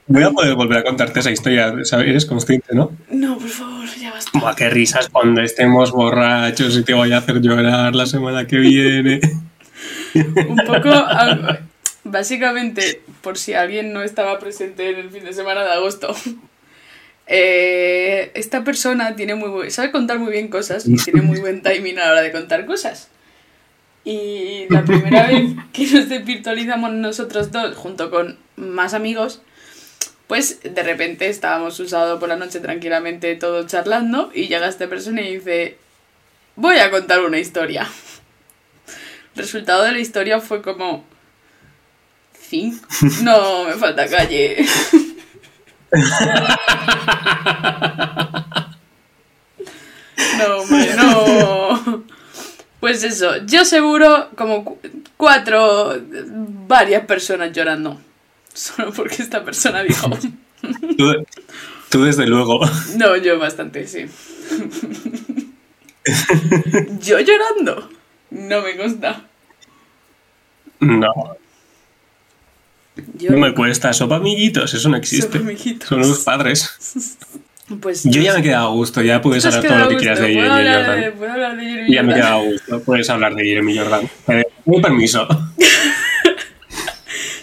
Voy a poder volver a contarte esa historia, eres consciente, ¿no? No, por favor, ya basta. Buah, qué risas cuando estemos borrachos y te voy a hacer llorar la semana que viene. Un [laughs] poco, básicamente, por si alguien no estaba presente en el fin de semana de agosto, eh, esta persona tiene muy sabe contar muy bien cosas y tiene muy buen timing a la hora de contar cosas. Y la primera vez que nos virtualizamos nosotros dos junto con más amigos, pues de repente estábamos usados por la noche tranquilamente todos charlando y llega esta persona y dice, voy a contar una historia. Resultado de la historia fue como, fin, [laughs] no, me falta calle. No, hombre, no. Pues eso, yo seguro como cuatro, varias personas llorando. Solo porque esta persona dijo. Tú, desde luego. No, yo bastante, sí. [laughs] yo llorando. No me consta. No. No me cuesta. Sopa amiguitos, eso no existe. Son los padres. [laughs] Pues Yo ya me he quedado a gusto, ya puedes has hablar todo lo que quieras de. Jeremy ¿Puedo hablar Jordan. de- puedo hablar de Jeremy Ya me he quedado a gusto, puedes hablar de Jeremy Jordan. Eh, Con permiso. [laughs]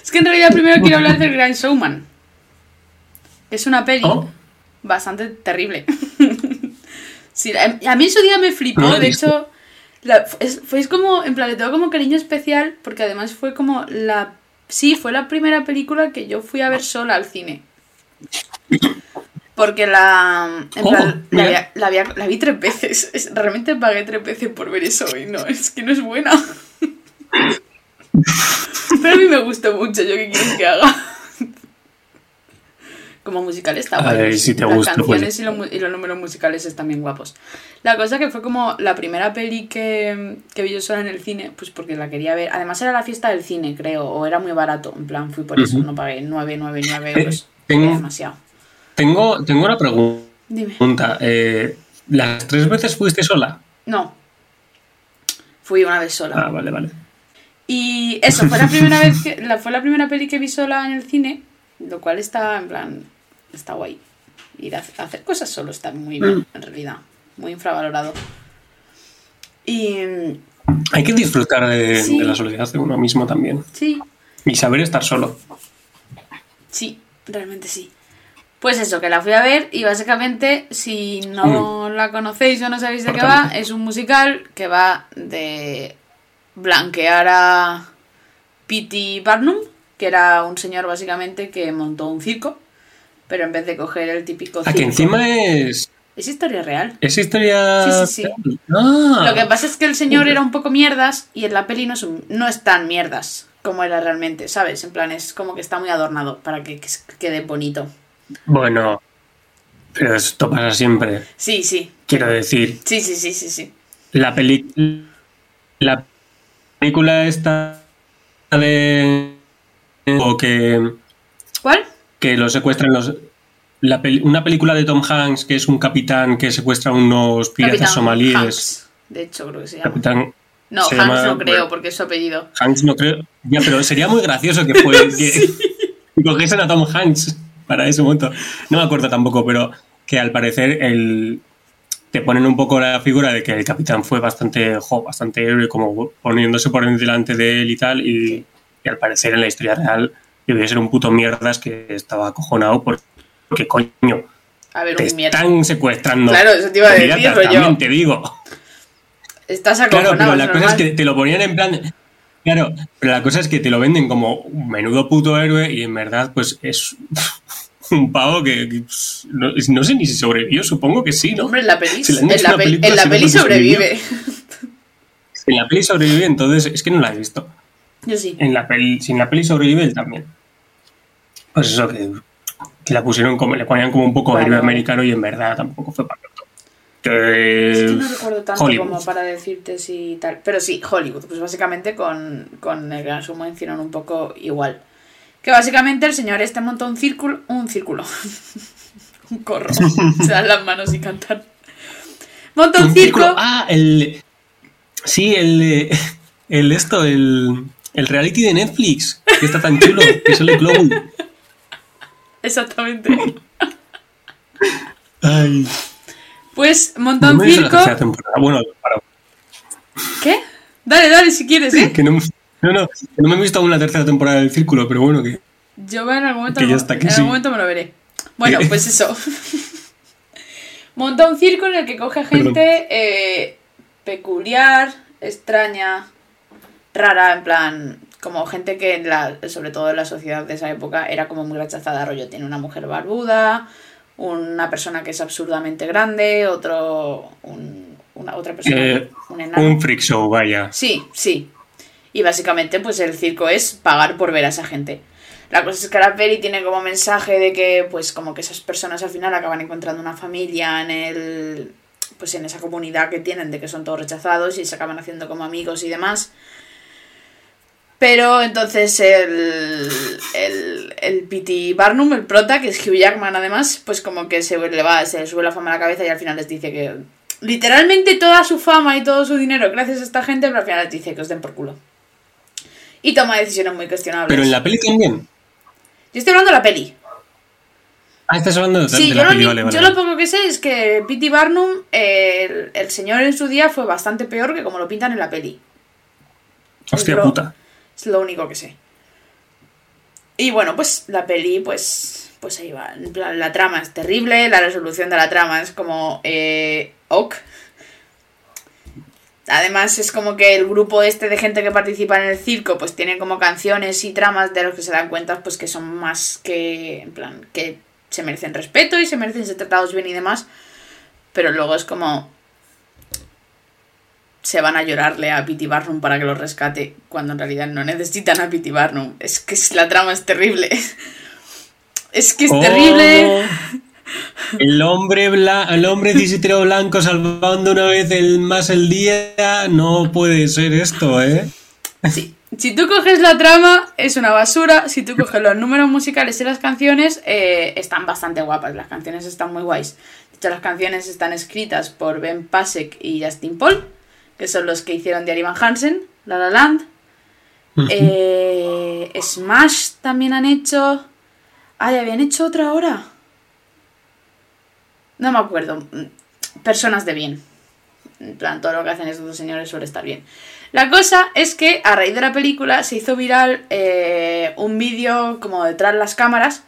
Es que en realidad primero quiero hablar del Grand Showman. Es una peli ¿Oh? bastante terrible. [laughs] Sí, a mí en su día me flipó, de hecho, la- es, fue como, en plan, le tengo como cariño especial, porque además fue como la... Sí, fue la primera película que yo fui a ver sola al cine. Porque la... En plan, la, había- la había- la vi tres veces. [laughs] Es- realmente pagué tres veces por ver eso y no, es que no es buena. [laughs] Pero a mí me gustó mucho, ¿yo qué quieres que haga? Como musical está A guay. ver, si te Las gusta, pues. canciones y, los, mu- y los números musicales están bien guapos. La cosa que fue como la primera peli que, que vi yo sola en el cine, pues porque la quería ver. Además era la fiesta del cine, creo, o era muy barato. En plan, fui por eso, no pagué 9,99 Eh, euros. tengo- Era demasiado. Tengo, tengo una Dime. pregunta. Eh, ¿Las tres veces fuiste sola? No. Fui una vez sola. Ah, vale, vale. Y eso, fue la primera vez que. La, fue la primera peli que vi sola en el cine. Lo cual está, en plan. Está guay. Ir a hacer cosas solo está muy bien, en realidad. Muy infravalorado. Y. Hay que disfrutar de, Sí. de la soledad de uno mismo también. Sí, Y saber estar solo. sí, realmente sí. Pues eso, que la fui a ver y básicamente, si no la conocéis o no sabéis de qué va, es un musical que va de blanquear a P.T. Barnum, que era un señor básicamente que montó un circo, pero en vez de coger el típico A que circo... encima es. Es historia real. Es historia. Sí, sí, Ah. Lo que pasa es que el señor era un poco mierdas y en la peli no es, un- no es tan mierdas como era realmente, ¿sabes? En plan, es como que está muy adornado para que, que quede bonito. Bueno. Pero esto pasa siempre. Sí, sí, Quiero decir, sí, sí, sí, sí, sí. la peli la película esta de o que, ¿Cuál? Que lo secuestran los la peli- una película de Tom Hanks que es un capitán que secuestra a unos piratas Capitán somalíes Hanks, de hecho, creo que se llama. capitán No, se Hanks llama- no creo, porque es su apellido. Hanks no creo ya pero sería muy gracioso que [laughs] fue que cogiesen a Tom Hanks para ese momento no me acuerdo tampoco pero que al parecer el te ponen un poco la figura de que el capitán fue bastante jo, bastante héroe como poniéndose por delante de él y tal y, y al parecer en la historia real debió ser un puto mierdas que estaba acojonado por- porque coño A ver, te un están secuestrando Claro, eso te iba a decir, piratas, rollo. también te digo Estás Claro, acojonado, pero la es cosa es normal. que te lo ponían en plan. Claro, pero la cosa es que te lo venden como un menudo puto héroe y en verdad, pues es [laughs] un pavo que, que, pues, no, no sé ni si sobrevivió, supongo que sí, ¿no? Hombre, en la peli, Si en la peli, en la peli sobrevive. En la peli sobrevive, entonces es que no la he visto. Yo sí. En la peli, si en la peli sobrevive, él también. Pues eso, que, que la pusieron como, le ponían como un poco Bueno. héroe americano y en verdad tampoco fue para tanto. Que, Es que no recuerdo tanto Hollywood. como para decirte si tal. Pero sí, Hollywood. Pues básicamente con, con el Gran Sumo hicieron un poco igual. Que básicamente el señor este montó un círculo. Un círculo. [laughs] un corro. [laughs] Se dan las manos y cantan. Monta un, Un círculo. círculo. Ah, el. Sí, el. El esto, el. El reality de Netflix, que está tan chulo, que sale Chloe. Exactamente. Ay. Pues No la circo. Bueno, para- ¿Qué? Dale, dale, si quieres, ¿eh? que no, no, no, que no me he visto aún la tercera temporada del Círculo, pero bueno, que. Yo en algún momento, Que ya me- está, que en sí. algún momento me lo veré. Bueno, Que- pues eso. [laughs] Monta un circo en el que coge gente eh, peculiar, extraña, rara, en plan, como gente que, en la, sobre todo en la sociedad de esa época, era como muy rechazada. Rollo, tiene una mujer barbuda, una persona que es absurdamente grande, otro, un- una otra persona, Eh, un enano. Un freak show, vaya. Sí, sí. Y básicamente, pues el circo es pagar por ver a esa gente. La cosa es que la peli tiene como mensaje de que, pues, como que esas personas al final acaban encontrando una familia en el. Pues en esa comunidad que tienen, de que son todos rechazados y se acaban haciendo como amigos y demás. Pero entonces el, el, el P.T. Barnum, el prota, que es Hugh Jackman además, pues como que se le va, se le sube la fama a la cabeza y al final les dice que literalmente toda su fama y todo su dinero gracias a esta gente, pero al final les dice que os den por culo. Y toma decisiones muy cuestionables. Pero en la peli también. Yo estoy hablando de la peli. Ah, estás hablando de, Sí, de yo, la lo, peli, que- vale, vale, yo lo poco que sé es que P.T. Barnum, eh, el, el señor en su día fue bastante peor que como lo pintan en la peli. Hostia lo- puta. Es lo único que sé. Y bueno, pues la peli, pues, pues ahí va. En plan, la trama es terrible, la resolución de la trama es como eh, ok. Además es como que el grupo este de gente que participa en el circo pues tiene como canciones y tramas de los que se dan cuenta pues que son más que en plan que se merecen respeto y se merecen ser tratados bien y demás. Pero luego es como se van a llorarle a P.T. Barnum para que los rescate, cuando en realidad no necesitan a P.T. Barnum. Es que la trama es terrible. [laughs] Es que es Oh, terrible. El hombre, bla, el hombre cisitero blanco salvando una vez el, más el día. No puede ser esto, ¿eh? Sí. Si tú coges la trama, es una basura. Si tú coges los números musicales y las canciones, eh, están bastante guapas. Las canciones están muy guays. De hecho, las canciones están escritas por Ben Pasek y Justin Paul, que son los que hicieron Diary Van Hansen, La La Land. Eh, Smash también han hecho. Ay, habían hecho otra ahora. No me acuerdo. Personas de bien. En plan, todo lo que hacen estos dos señores suele estar bien. La cosa es que a raíz de la película se hizo viral eh, un vídeo como detrás de las cámaras.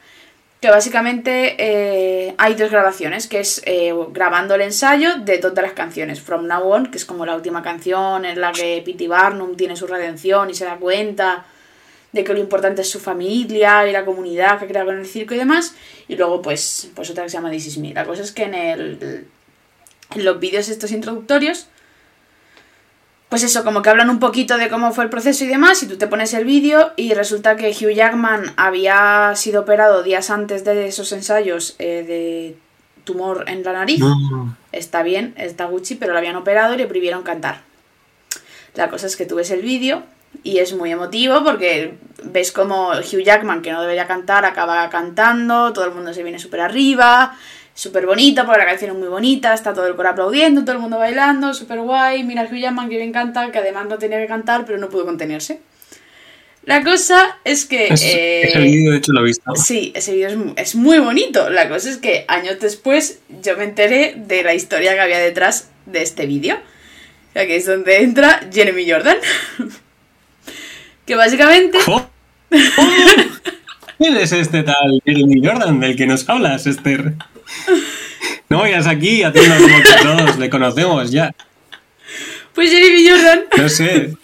Que básicamente eh, hay dos grabaciones, que es eh, grabando el ensayo de todas las canciones. From Now On, que es como la última canción en la que P.T. Barnum tiene su redención y se da cuenta de que lo importante es su familia y la comunidad que crea con el circo y demás. Y luego, pues, pues otra que se llama This Is Me. La cosa es que en, el, en los vídeos estos introductorios, pues eso, como que hablan un poquito de cómo fue el proceso y demás, y tú te pones el vídeo y resulta que Hugh Jackman había sido operado días antes de esos ensayos eh, de tumor en la nariz. No. Está bien, está Gucci, pero lo habían operado y le prohibieron cantar. La cosa es que tú ves el vídeo y es muy emotivo porque ves como Hugh Jackman, que no debería cantar, acaba cantando, todo el mundo se viene súper arriba, súper bonito porque la canción es muy bonita, está todo el coro aplaudiendo, todo el mundo bailando, súper guay, mira Hugh Jackman que bien canta, que además no tenía que cantar, pero no pudo contenerse. La cosa es que... Es- eh, ese vídeo, de hecho, lo he visto. Sí, ese vídeo es muy bonito. La cosa es que años después yo me enteré de la historia que había detrás de este vídeo. O sea, que es donde entra Jeremy Jordan. [laughs] que básicamente... ¡Oh! [laughs] ¿Quién es este tal Jeremy Jordan del que nos hablas, Esther? No vayas aquí haciendo como que todos le conocemos ya. Pues Jeremy Jordan, No sé.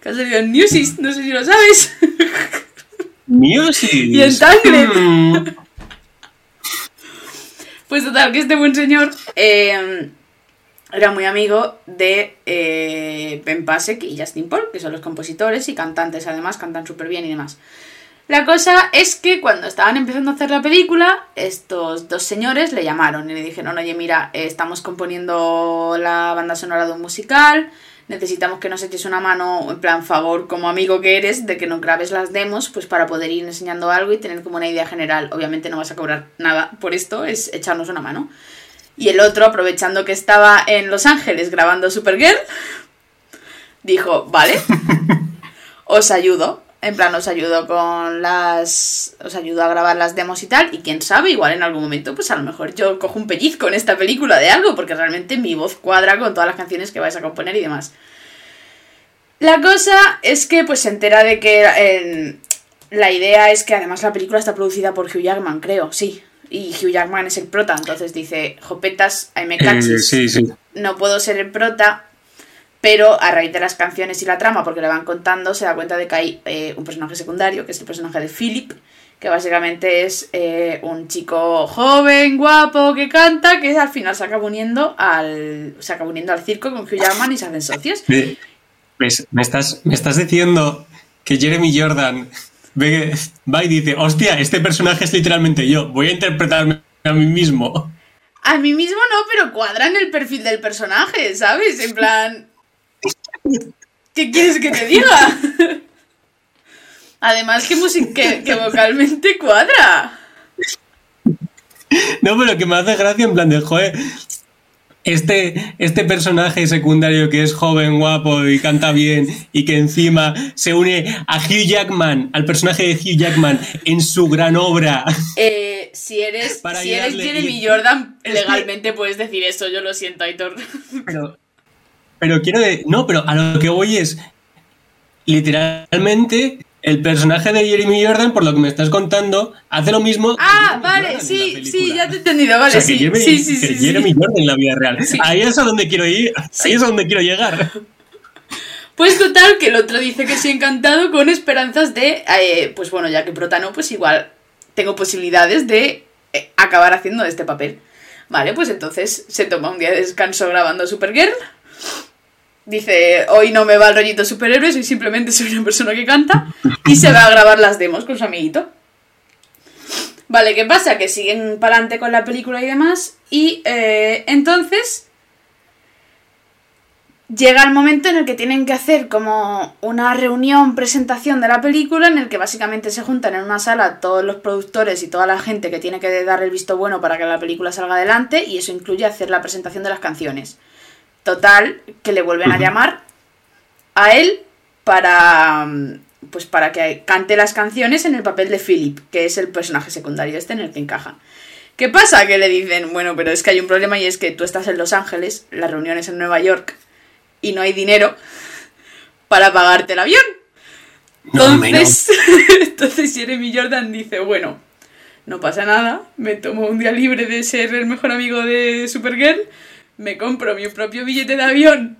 que ha salido en Newsies, no sé si lo sabes. Music. Y en Tangled. Mm. Pues total, que este buen señor eh, era muy amigo de eh, Ben Pasek y Justin Paul, que son los compositores y cantantes, además, cantan súper bien y demás. La cosa es que cuando estaban empezando a hacer la película, estos dos señores le llamaron y le dijeron, oye, mira, eh, estamos componiendo la banda sonora de un musical, necesitamos que nos eches una mano, en plan favor, como amigo que eres, de que nos grabes las demos, pues para poder ir enseñando algo y tener como una idea general. Obviamente no vas a cobrar nada por esto, es echarnos una mano. Y el otro, aprovechando que estaba en Los Ángeles grabando Supergirl, dijo, vale, [laughs] os ayudo. En plan, os ayudo con las... Os ayudo a grabar las demos y tal. Y quién sabe, igual en algún momento, pues a lo mejor yo cojo un pellizco en esta película de algo, porque realmente mi voz cuadra con todas las canciones que vais a componer y demás. La cosa es que pues se entera de que eh, la idea es que además la película está producida por Hugh Jackman, creo, sí. Y Hugh Jackman es el prota, entonces dice, jopetas, ahí me Eh, cachis sí, sí. no puedo ser el prota, pero a raíz de las canciones y la trama, porque le van contando, se da cuenta de que hay eh, un personaje secundario, que es el personaje de Philip, que básicamente es eh, un chico joven, guapo, que canta, que al final se acaba uniendo al, se acaba uniendo al circo con Hugh Jackman y se hacen socios. Pues, me, estás, me estás diciendo que Jeremy Jordan ve- va y dice, hostia, este personaje es literalmente yo, voy a interpretarme a mí mismo. A mí mismo no, pero cuadra en el perfil del personaje, ¿sabes? En plan... ¿Qué quieres que te diga? Además que, que, que vocalmente cuadra. No, pero que me hace gracia en plan de, joder, este, este personaje secundario que es joven, guapo y canta bien y que encima se une a Hugh Jackman, al personaje de Hugh Jackman en su gran obra. Eh, si eres, si eres Jeremy y- Jordan, Es que- legalmente puedes decir eso, yo lo siento, Aitor. Pero, pero quiero de- no, pero a lo que voy es literalmente el personaje de Jeremy Jordan, por lo que me estás contando, hace lo mismo. Ah, vale, Jordan sí, sí, ya te he entendido, O vale, que sí, Jeremy, sí, sí, que sí, sí. Jeremy Jordan en la vida real. Sí. Ahí es a donde quiero ir. Ahí es a donde quiero llegar. Pues total, que el otro dice que sí encantado con esperanzas de, eh, pues bueno, ya que prota no, pues igual tengo posibilidades de eh, acabar haciendo este papel. Vale, pues entonces se toma un día de descanso grabando Supergirl. Dice, hoy no me va el rollito superhéroe, soy simplemente soy una persona que canta. Y se va a grabar las demos con su amiguito. Vale, ¿qué pasa? Que siguen para adelante con la película y demás. Y eh, entonces llega el momento en el que tienen que hacer como una reunión, presentación de la película, en el que básicamente se juntan en una sala todos los productores y toda la gente que tiene que dar el visto bueno para que la película salga adelante, y eso incluye hacer la presentación de las canciones. Total, que le vuelven a llamar a él para mm, pues para que cante las canciones en el papel de Philip, que es el personaje secundario este en el que encaja. ¿Qué pasa? Que le dicen, bueno, pero es que hay un problema y es que tú estás en Los Ángeles, la reunión es en Nueva York y no hay dinero para pagarte el avión. No, hombre, no. Entonces, [laughs] entonces Jeremy Jordan dice, bueno, no pasa nada, me tomo un día libre de ser el mejor amigo de Supergirl, me compro mi propio billete de avión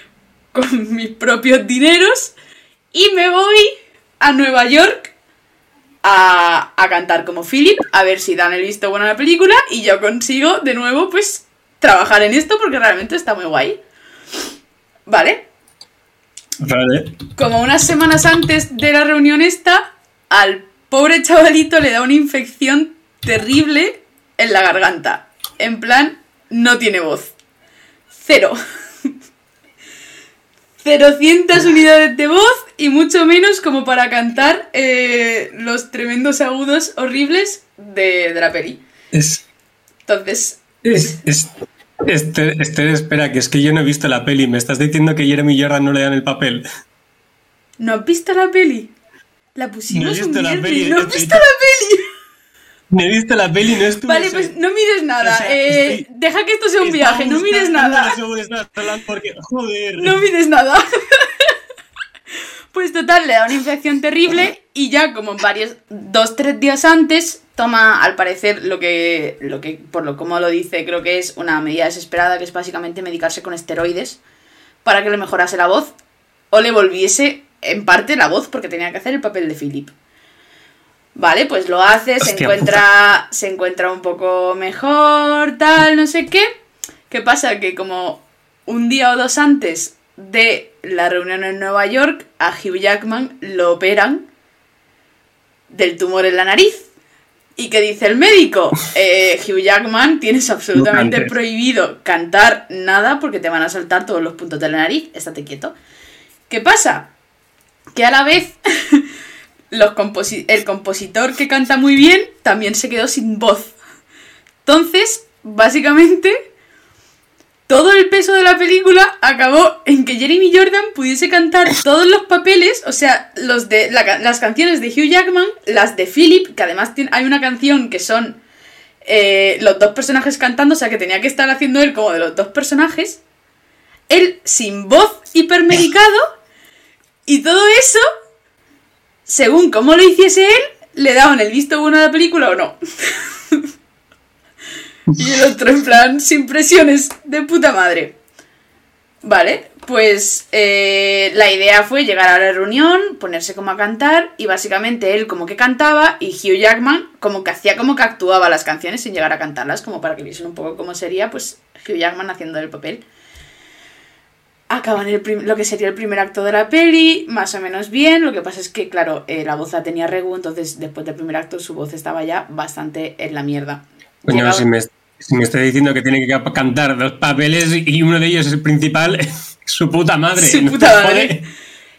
[laughs] con mis propios dineros y me voy a Nueva York a, a cantar como Philip, a ver si dan el visto bueno a la película y yo consigo de nuevo pues trabajar en esto porque realmente está muy guay. ¿Vale? Vale. Como unas semanas antes de la reunión esta, al pobre chavalito le da una infección terrible en la garganta. En plan, no tiene voz. Cero. 0 unidades de voz y mucho menos como para cantar eh, los tremendos agudos horribles de, de la peli. Es, Entonces, es, es- este, este, espera, que es que yo no he visto la peli. Me estás diciendo que Jeremy Jordan no le dan el papel. ¿no has visto la peli? La pusimos No he visto un la viernes, peli, ¿No has visto la? No he visto la peli, no estuve. Vale, pues no mires nada. O sea, eh, estoy- deja que esto sea un viaje, no mires nada. Porque, joder. No mires nada. [laughs] Pues total, le da una infección terrible y ya como varios, dos, tres días antes, toma al parecer lo que, lo que, por lo como lo dice, creo que es una medida desesperada, que es básicamente medicarse con esteroides para que le mejorase la voz o le volviese en parte la voz porque tenía que hacer el papel de Philip. Vale, pues lo hace, se encuentra, se encuentra un poco mejor, tal, no sé qué. ¿Qué pasa? Que como un día o dos antes de la reunión en Nueva York, a Hugh Jackman lo operan del tumor en la nariz. ¿Y qué dice el médico? Eh, Hugh Jackman, tienes absolutamente prohibido cantar nada porque te van a saltar todos los puntos de la nariz. Estate quieto. ¿Qué pasa? Que a la vez [laughs] los composi- el compositor que canta muy bien también se quedó sin voz. Entonces, básicamente, todo el peso de la película acabó en que Jeremy Jordan pudiese cantar todos los papeles, o sea, los de las canciones de Hugh Jackman, las de Philip, que además tiene- hay una canción que son eh, los dos personajes cantando, o sea, que tenía que estar haciendo él como de los dos personajes, él sin voz hipermedicado, y todo eso, según cómo lo hiciese él, le daban el visto bueno a la película o no. y el otro en plan, sin presiones, de puta madre. Vale, pues eh, la idea fue llegar a la reunión, ponerse como a cantar y básicamente él como que cantaba y Hugh Jackman como que hacía como que actuaba las canciones sin llegar a cantarlas, como para que viesen un poco cómo sería pues Hugh Jackman haciendo el papel. Acaban el lo que sería el primer acto de la peli, más o menos bien, lo que pasa es que claro, eh, la voz la tenía Regu, entonces después del primer acto su voz estaba ya bastante en la mierda. Coño, Llegaba- si me, si me está diciendo que tiene que cantar dos papeles y uno de ellos es el principal, [laughs] su puta madre. Su ¿no puta madre.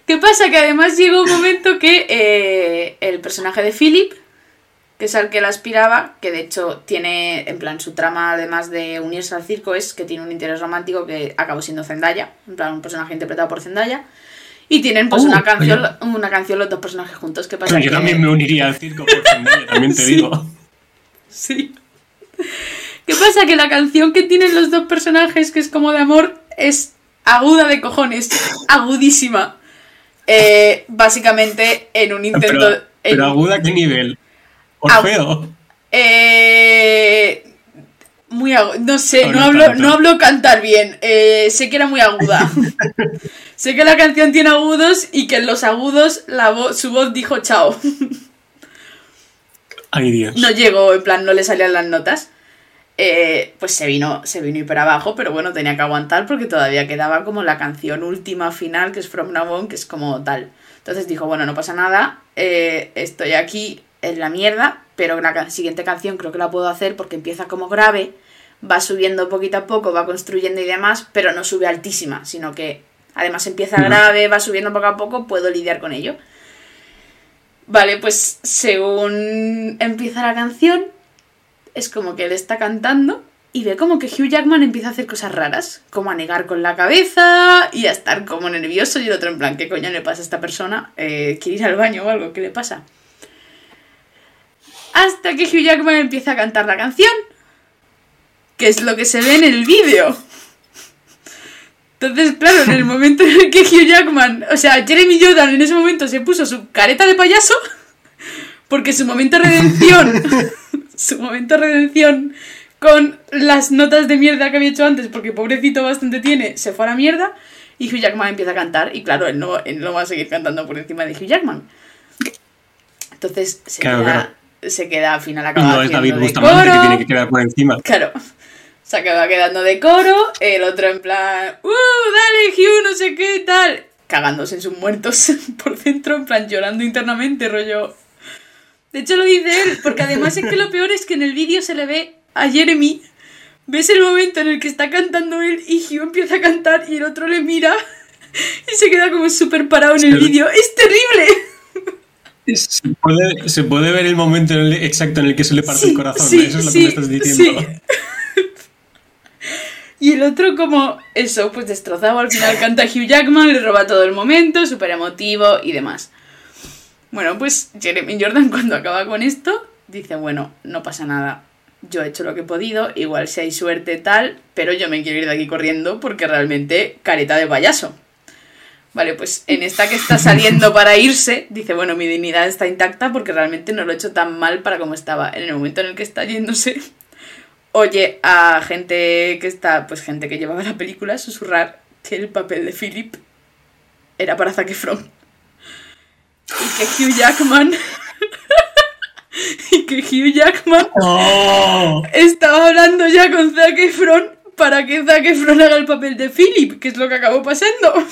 ¿Qué pasa? Que además llegó un momento que eh, el personaje de Philip que es al que la aspiraba, que de hecho tiene, en plan, su trama, además de unirse al circo, es que tiene un interés romántico que acabó siendo Zendaya, en plan, un personaje interpretado por Zendaya. Y tienen pues Oh, una canción, oye. una canción los dos personajes juntos. ¿Qué pasa? Yo Que- también me uniría al circo por Zendaya, también te [laughs] Sí. digo. Sí. ¿Qué pasa? Que la canción que tienen los dos personajes, que es como de amor, es aguda de cojones. Agudísima. Eh, básicamente en un intento. Pero, en pero aguda, ¿qué nivel? Orfeo. Eh, muy No sé, no no hablo, tanto. no hablo cantar bien. Eh, sé que era muy aguda. [laughs] sé que la canción tiene agudos y que en los agudos la vo- su voz dijo chao. [laughs] Ay, Dios. no llegó, en plan, no le salían las notas. Eh, pues se vino, se vino y para abajo, pero bueno, tenía que aguantar porque todavía quedaba como la canción última final, que es From Now On, que es como tal. Entonces dijo, bueno, no pasa nada, eh, estoy aquí en la mierda, pero la siguiente canción creo que la puedo hacer porque empieza como grave, va subiendo poquito a poco, va construyendo y demás, pero no sube altísima, sino que además empieza grave, va subiendo poco a poco, puedo lidiar con ello. Vale, pues según empieza la canción, es como que él está cantando y ve como que Hugh Jackman empieza a hacer cosas raras, como a negar con la cabeza y a estar como nervioso y el otro en plan, ¿qué coño le pasa a esta persona? Eh, ¿Quiere ir al baño o algo? ¿Qué le pasa? Hasta que Hugh Jackman empieza a cantar la canción, que es lo que se ve en el vídeo. Entonces, claro, en el momento en el que Hugh Jackman, o sea, Jeremy Jordan en ese momento se puso su careta de payaso, porque su momento de redención, [laughs] su momento de redención con las notas de mierda que había hecho antes, porque pobrecito bastante tiene, se fue a la mierda, y Hugh Jackman empieza a cantar, y claro, él no, él no va a seguir cantando por encima de Hugh Jackman. Entonces, se, Claro, queda, se queda al final acaba No es David Bustamante que tiene que quedar por encima. Claro. Se acaba quedando de coro, el otro en plan, ¡Uh, dale, Hugh, no sé qué tal! Cagándose en sus muertos [laughs] por dentro, en plan llorando internamente, rollo. De hecho, lo dice él, porque además es que lo peor es que en el vídeo se le ve a Jeremy. Ves el momento en el que está cantando él y Hugh empieza a cantar y el otro le mira [laughs] y se queda como súper parado en el vídeo. ¡Es terrible! Se puede, se puede ver el momento en el- exacto en el que se le parte Sí, el corazón. sí, Eso es lo sí, que me estás diciendo. [laughs] Y el otro como eso, pues destrozado, al final canta Hugh Jackman, le roba todo el momento, súper emotivo y demás. Bueno, pues Jeremy Jordan [laughs] cuando acaba con esto, dice, bueno, no pasa nada, yo he hecho lo que he podido, igual si hay suerte tal, pero yo me quiero ir de aquí corriendo porque realmente careta de payaso. Vale, pues en esta que está saliendo [laughs] para irse, dice, bueno, mi dignidad está intacta porque realmente no lo he hecho tan mal para como estaba. En el momento en el que está yéndose, oye a gente que está, pues gente que llevaba la película, susurrar que el papel de Philip era para Zac Efron. Y que Hugh Jackman... [laughs] y que Hugh Jackman [laughs] ¡Oh! estaba hablando ya con Zac Efron para que Zac Efron haga el papel de Philip, que es lo que acabó pasando.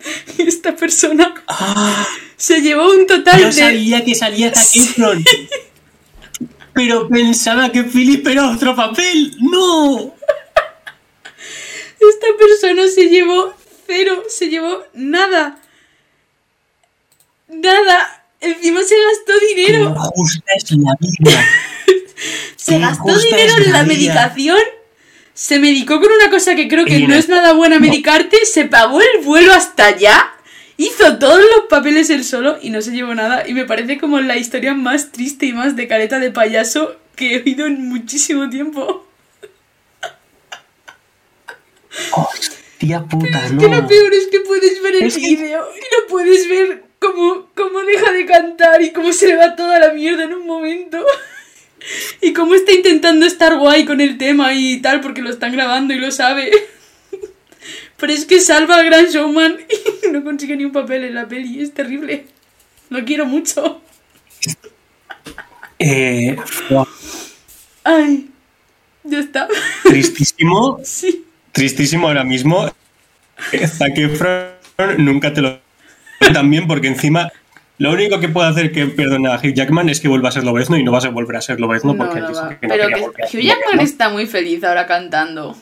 [laughs] Y esta persona Ah, se llevó un total yo de... sabía que salía Zac Efron. Pero pensaba que Philip era otro papel. ¡No! Esta persona se llevó cero, se llevó nada. Nada. Encima se gastó dinero. es la vida. [laughs] Se qué gastó dinero en la medicación. Se medicó con una cosa que creo que no es nada buena medicarte. Se pagó el vuelo hasta allá. Hizo todos los papeles él solo y no se llevó nada. Y me parece como la historia más triste y más de careta de payaso que he oído en muchísimo tiempo. Tía puta, Que lo peor es que puedes ver el Es que- vídeo y lo puedes ver cómo, cómo deja de cantar y cómo se le va toda la mierda en un momento. [laughs] Y cómo está intentando estar guay con el tema y tal, porque lo están grabando y lo sabe. [laughs] Pero es que salva al gran showman [laughs] y no consigue ni un papel en la peli. Es terrible. Lo quiero mucho. Eh, Ay, ya está. tristísimo, Sí. tristísimo ahora mismo. Zac Efron nunca te lo también porque encima lo único que puede hacer que perdone a Hugh Jackman es que vuelva a ser Lobezno y no vas a volver a ser Lobezno No, porque no dijo va. que no Pero que Hugh Jackman está muy feliz ahora cantando.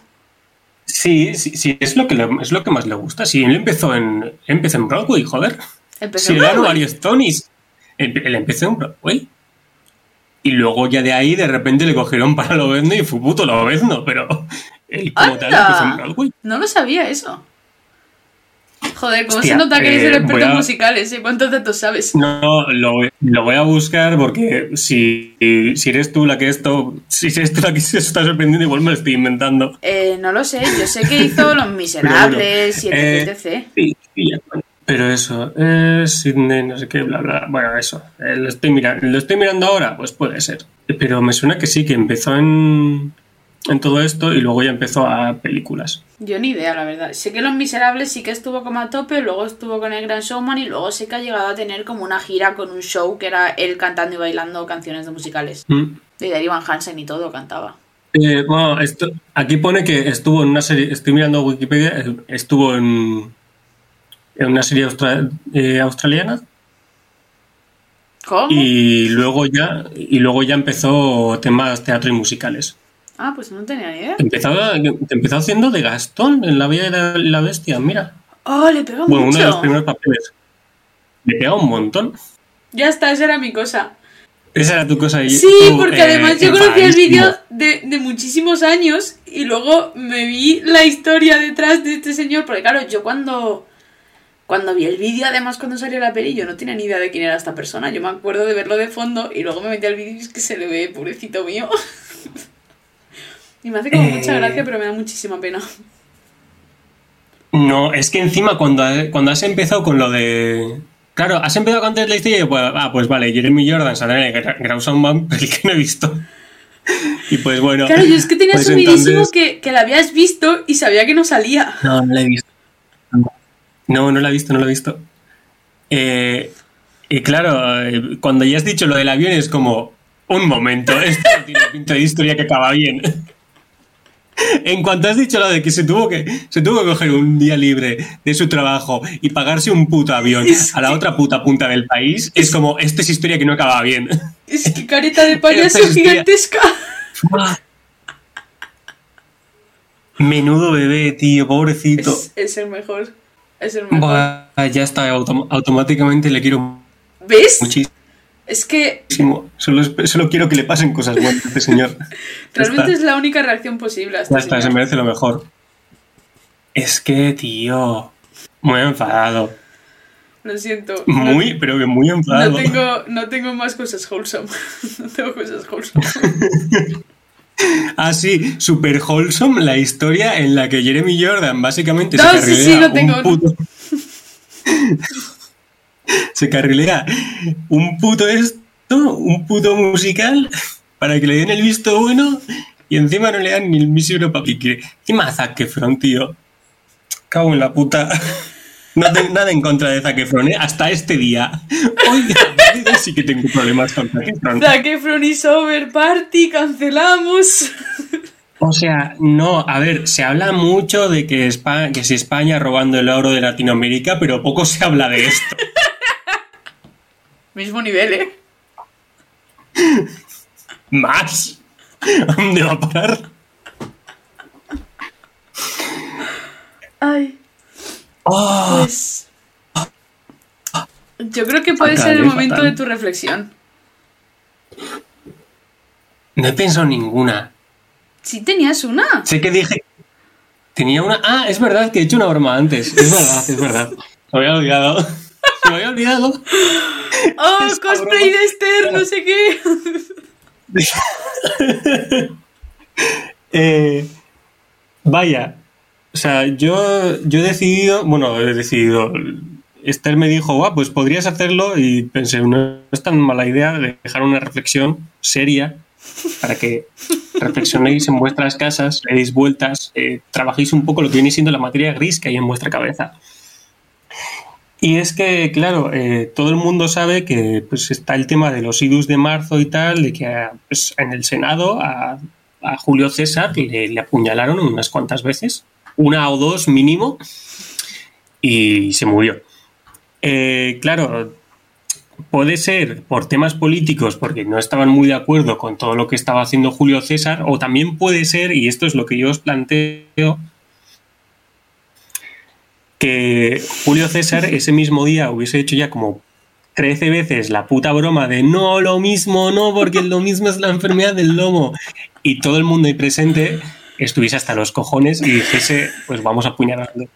Sí, sí, sí, es lo que le- es lo que más le gusta. Sí, él empezó en empezó en Broadway, joder. Empezó Sí, en Broadway. varios Tonys. Él, él empezó en Broadway. Y luego ya de ahí de repente le cogieron para Lobezno y fue puto Lobezno, pero él como tal empezó en. Broadway. No lo sabía eso. Joder, ¿cómo Hostia, se nota que eres el eh, experto voy a- en musicales? ¿Y cuántos datos sabes? No, lo, lo voy a buscar porque si, si eres tú la que esto, si eres tú la que [laughs] se está sorprendiendo, igual me lo estoy inventando. Eh, no lo sé, yo sé que [laughs] hizo Los Miserables y eh, etc. etc. Sí, sí. Pero eso, eh, Sydney, no sé qué, bla, bla. Bueno, eso. eh, lo, estoy mirando, ¿Lo estoy mirando ahora? Pues puede ser. Pero me suena que sí, que empezó en, en todo esto y luego ya empezó a películas. Yo ni idea, la verdad. Sé que Los Miserables sí que estuvo como a tope, luego estuvo con el Gran Showman y luego sé que ha llegado a tener como una gira con un show que era él cantando y bailando canciones de musicales. Mm. De Darío Van Hansen y todo cantaba. Eh, bueno, esto, aquí pone que estuvo en una serie, estoy mirando Wikipedia, eh, estuvo en, en una serie austra- eh, australiana ¿Cómo? y luego ya y luego ya empezó temas teatro y musicales. Ah, pues no tenía ni idea. Empezó, empezó haciendo de Gastón en La Bella y la, Bestia, mira. Oh, le pegó Bueno, uno mucho. de los primeros papeles. Le pega un montón. Ya está, esa era mi cosa. Esa era tu cosa. y Sí, tú, porque eh, además yo conocí el vídeo de, de muchísimos años y luego me vi la historia detrás de este señor, porque claro, yo cuando, cuando vi el vídeo, además cuando salió la peli, yo no tenía ni idea de quién era esta persona, yo me acuerdo de verlo de fondo y luego me metí al vídeo y es que se le ve, pobrecito mío. [laughs] y me hace como mucha Eh. gracia, pero me da muchísima pena. No, es que encima cuando, cuando has empezado con lo de... Claro, has empezado con antes la historia y pues, ah, pues vale, Jeremy Jordan saldrá en el Grauson Man, el que no he visto. Y pues bueno. Claro, yo es que tenía pues asumidísimo entonces- que, que la habías visto y sabía que no salía. No, no la he visto. No, no la he visto, no la he visto. Eh, y claro, eh, cuando ya has dicho lo del avión es como, un momento, esto tiene pinta de historia que acaba bien. En cuanto has dicho lo de que se tuvo que se tuvo que coger un día libre de su trabajo y pagarse un puto avión Es a la otra puta punta del país, es como, esta es historia que no acaba bien. Es que careta de [laughs] payaso historia- gigantesca. [laughs] Menudo bebé, tío, pobrecito. Es, es el mejor. Es el mejor. Buah, ya está, autom- automáticamente le quiero ¿Ves? muchísimo. Es que Solo, solo quiero que le pasen cosas buenas a este señor. [laughs] Realmente es la única reacción posible a este Ya está, se merece lo mejor. Es que, tío, muy enfadado. Lo siento. Muy, pero que muy enfadado. no tengo, no tengo más cosas wholesome. [laughs] no tengo cosas wholesome. [laughs] Ah, sí, super wholesome la historia en la que Jeremy Jordan básicamente No, se sí, sí, lo un tengo. puto... se carrilea un puto esto, un puto musical para que le den el visto bueno y encima no le dan ni el mísero papi. que- Encima Zac Efron, tío. Cago en la puta. No tengo nada en contra de Zac Efron, ¿eh? hasta este día. Hoy sí que tengo problemas con Zac Efron. Zac Efron is over party, cancelamos. O sea, no, a ver, se habla mucho de que, España, que si España robando el oro de Latinoamérica, pero poco se habla de esto. Mismo nivel, ¿eh? ¿Más? [laughs] ¿A dónde va a parar? Ay, Oh, pues... Yo creo que puede Fatal, ser el eh, momento fatal. de tu reflexión. no he pensado ninguna. Sí tenías una. Sé que dije. Tenía una. Ah, es verdad que he hecho una broma antes. Es verdad, es verdad. Me había olvidado. Se me había olvidado. [laughs] Oh, cosplay de Esther, no sé qué. [laughs] Eh, vaya. O sea, yo, yo he decidido. Bueno, he decidido. Esther me dijo, guau, pues podrías hacerlo. Y pensé, no es tan mala idea de dejar una reflexión seria para que reflexionéis en vuestras casas, le deis vueltas, eh, trabajéis un poco lo que viene siendo la materia gris que hay en vuestra cabeza. Y es que, claro, eh, todo el mundo sabe que pues, está el tema de los idus de marzo y tal, de que ah, pues, en el Senado a, Julio César le, le apuñalaron unas cuantas veces, una o dos mínimo, y se murió. Eh, claro, puede ser por temas políticos, porque no estaban muy de acuerdo con todo lo que estaba haciendo Julio César, o también puede ser, y esto es lo que yo os planteo, que Julio César ese mismo día hubiese hecho ya como 13 veces la puta broma de no, lo mismo, no, porque lo mismo es la enfermedad del lomo. Y todo el mundo ahí presente estuviese hasta los cojones y dijese, pues vamos a apuñalarlo.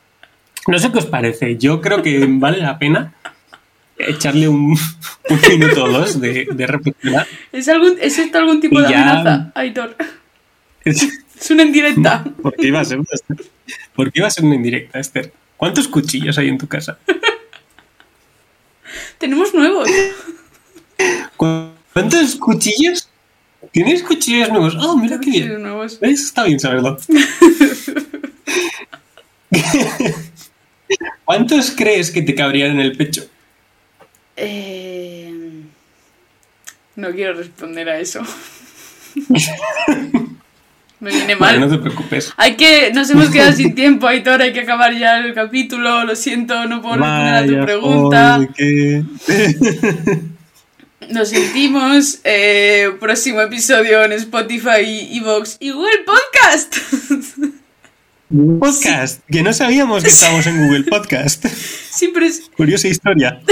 No sé qué os parece. Yo creo que vale la pena echarle un, un minuto o dos de, de reflexionar. ¿Es, algún, ¿Es esto algún tipo de ya- amenaza, Aitor? [laughs] Es una indirecta. ¿Por qué iba a ser una, ¿Por qué iba a ser una indirecta, Esther? ¿Cuántos cuchillos hay en tu casa? Tenemos nuevos. ¿Cu- ¿Cuántos cuchillos? ¿Tienes cuchillos nuevos? Oh, mira qué bien. nuevos. ¿Ves? Está bien saberlo. [laughs] ¿Cuántos crees que te cabrían en el pecho? Eh, No quiero responder a eso. [laughs] Me viene mal. No te preocupes. Hay que. Nos hemos [laughs] quedado sin tiempo, Aitor. Hay que acabar ya el capítulo. Lo siento, no puedo responder a tu pregunta. joder, qué- [laughs] Nos sentimos. Eh, próximo episodio en Spotify, Evox y Google Podcast. [laughs] Podcast, que no sabíamos que estábamos en Google Podcast. Siempre es, Curiosa historia.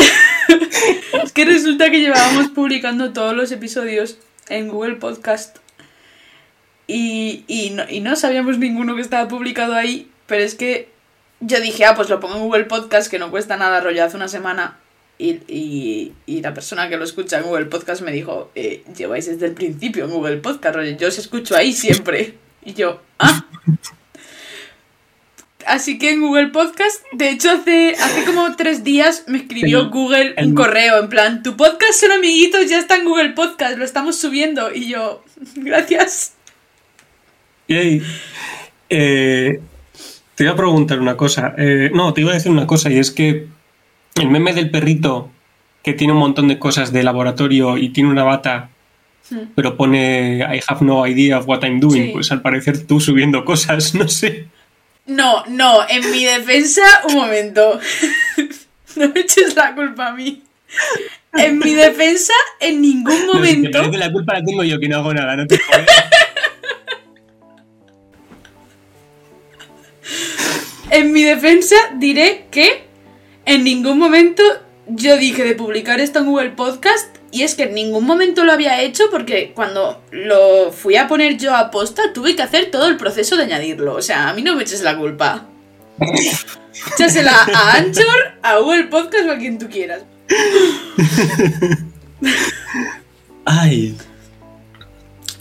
es que resulta que llevábamos publicando todos los episodios en Google Podcast. Y, y, no, y no sabíamos ninguno que estaba publicado ahí. Pero es que yo dije, ah, pues lo pongo en Google Podcast, que no cuesta nada, rollo, hace una semana. Y, y, y la persona que lo escucha en Google Podcast me dijo, eh, lleváis desde el principio en Google Podcast, rollo, yo os escucho ahí siempre. Y yo, ah. Así que en Google Podcast, de hecho hace, hace como tres días me escribió El- Google un el- correo en plan, tu podcast son amiguitos, ya está en Google Podcast, lo estamos subiendo. Y yo, gracias. Yay. Eh, te iba a preguntar una cosa. Eh, no, te iba a decir una cosa y es que el meme del perrito que tiene un montón de cosas de laboratorio y tiene una bata, pero pone I have no idea of what I'm doing, Sí. pues al parecer tú subiendo cosas, [laughs] no sé. No, no, en mi defensa, un momento. [laughs] no me eches la culpa a mí. En mi defensa, en ningún No, si te momento. la culpa la tengo yo que no hago nada, no te jodes. En mi defensa diré que en ningún momento yo dije de publicar esto en Google Podcast y es que en ningún momento lo había hecho porque cuando lo fui a poner yo a posta tuve que hacer todo el proceso de añadirlo. O sea, a mí no me eches la culpa. [laughs] Échasela a Anchor, a Google Podcast o a quien tú quieras. Ay,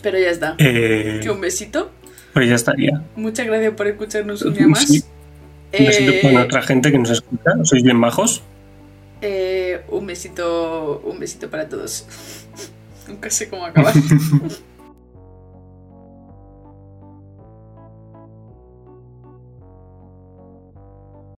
Pero ya está. eh, Que un besito. pues ya estaría. Muchas gracias por escucharnos un día más. Sí. Un besito Eh, con otra gente que nos escucha. Sois bien bajos. eh, un besito, un besito para todos. [laughs] Nunca sé cómo acabar. [laughs]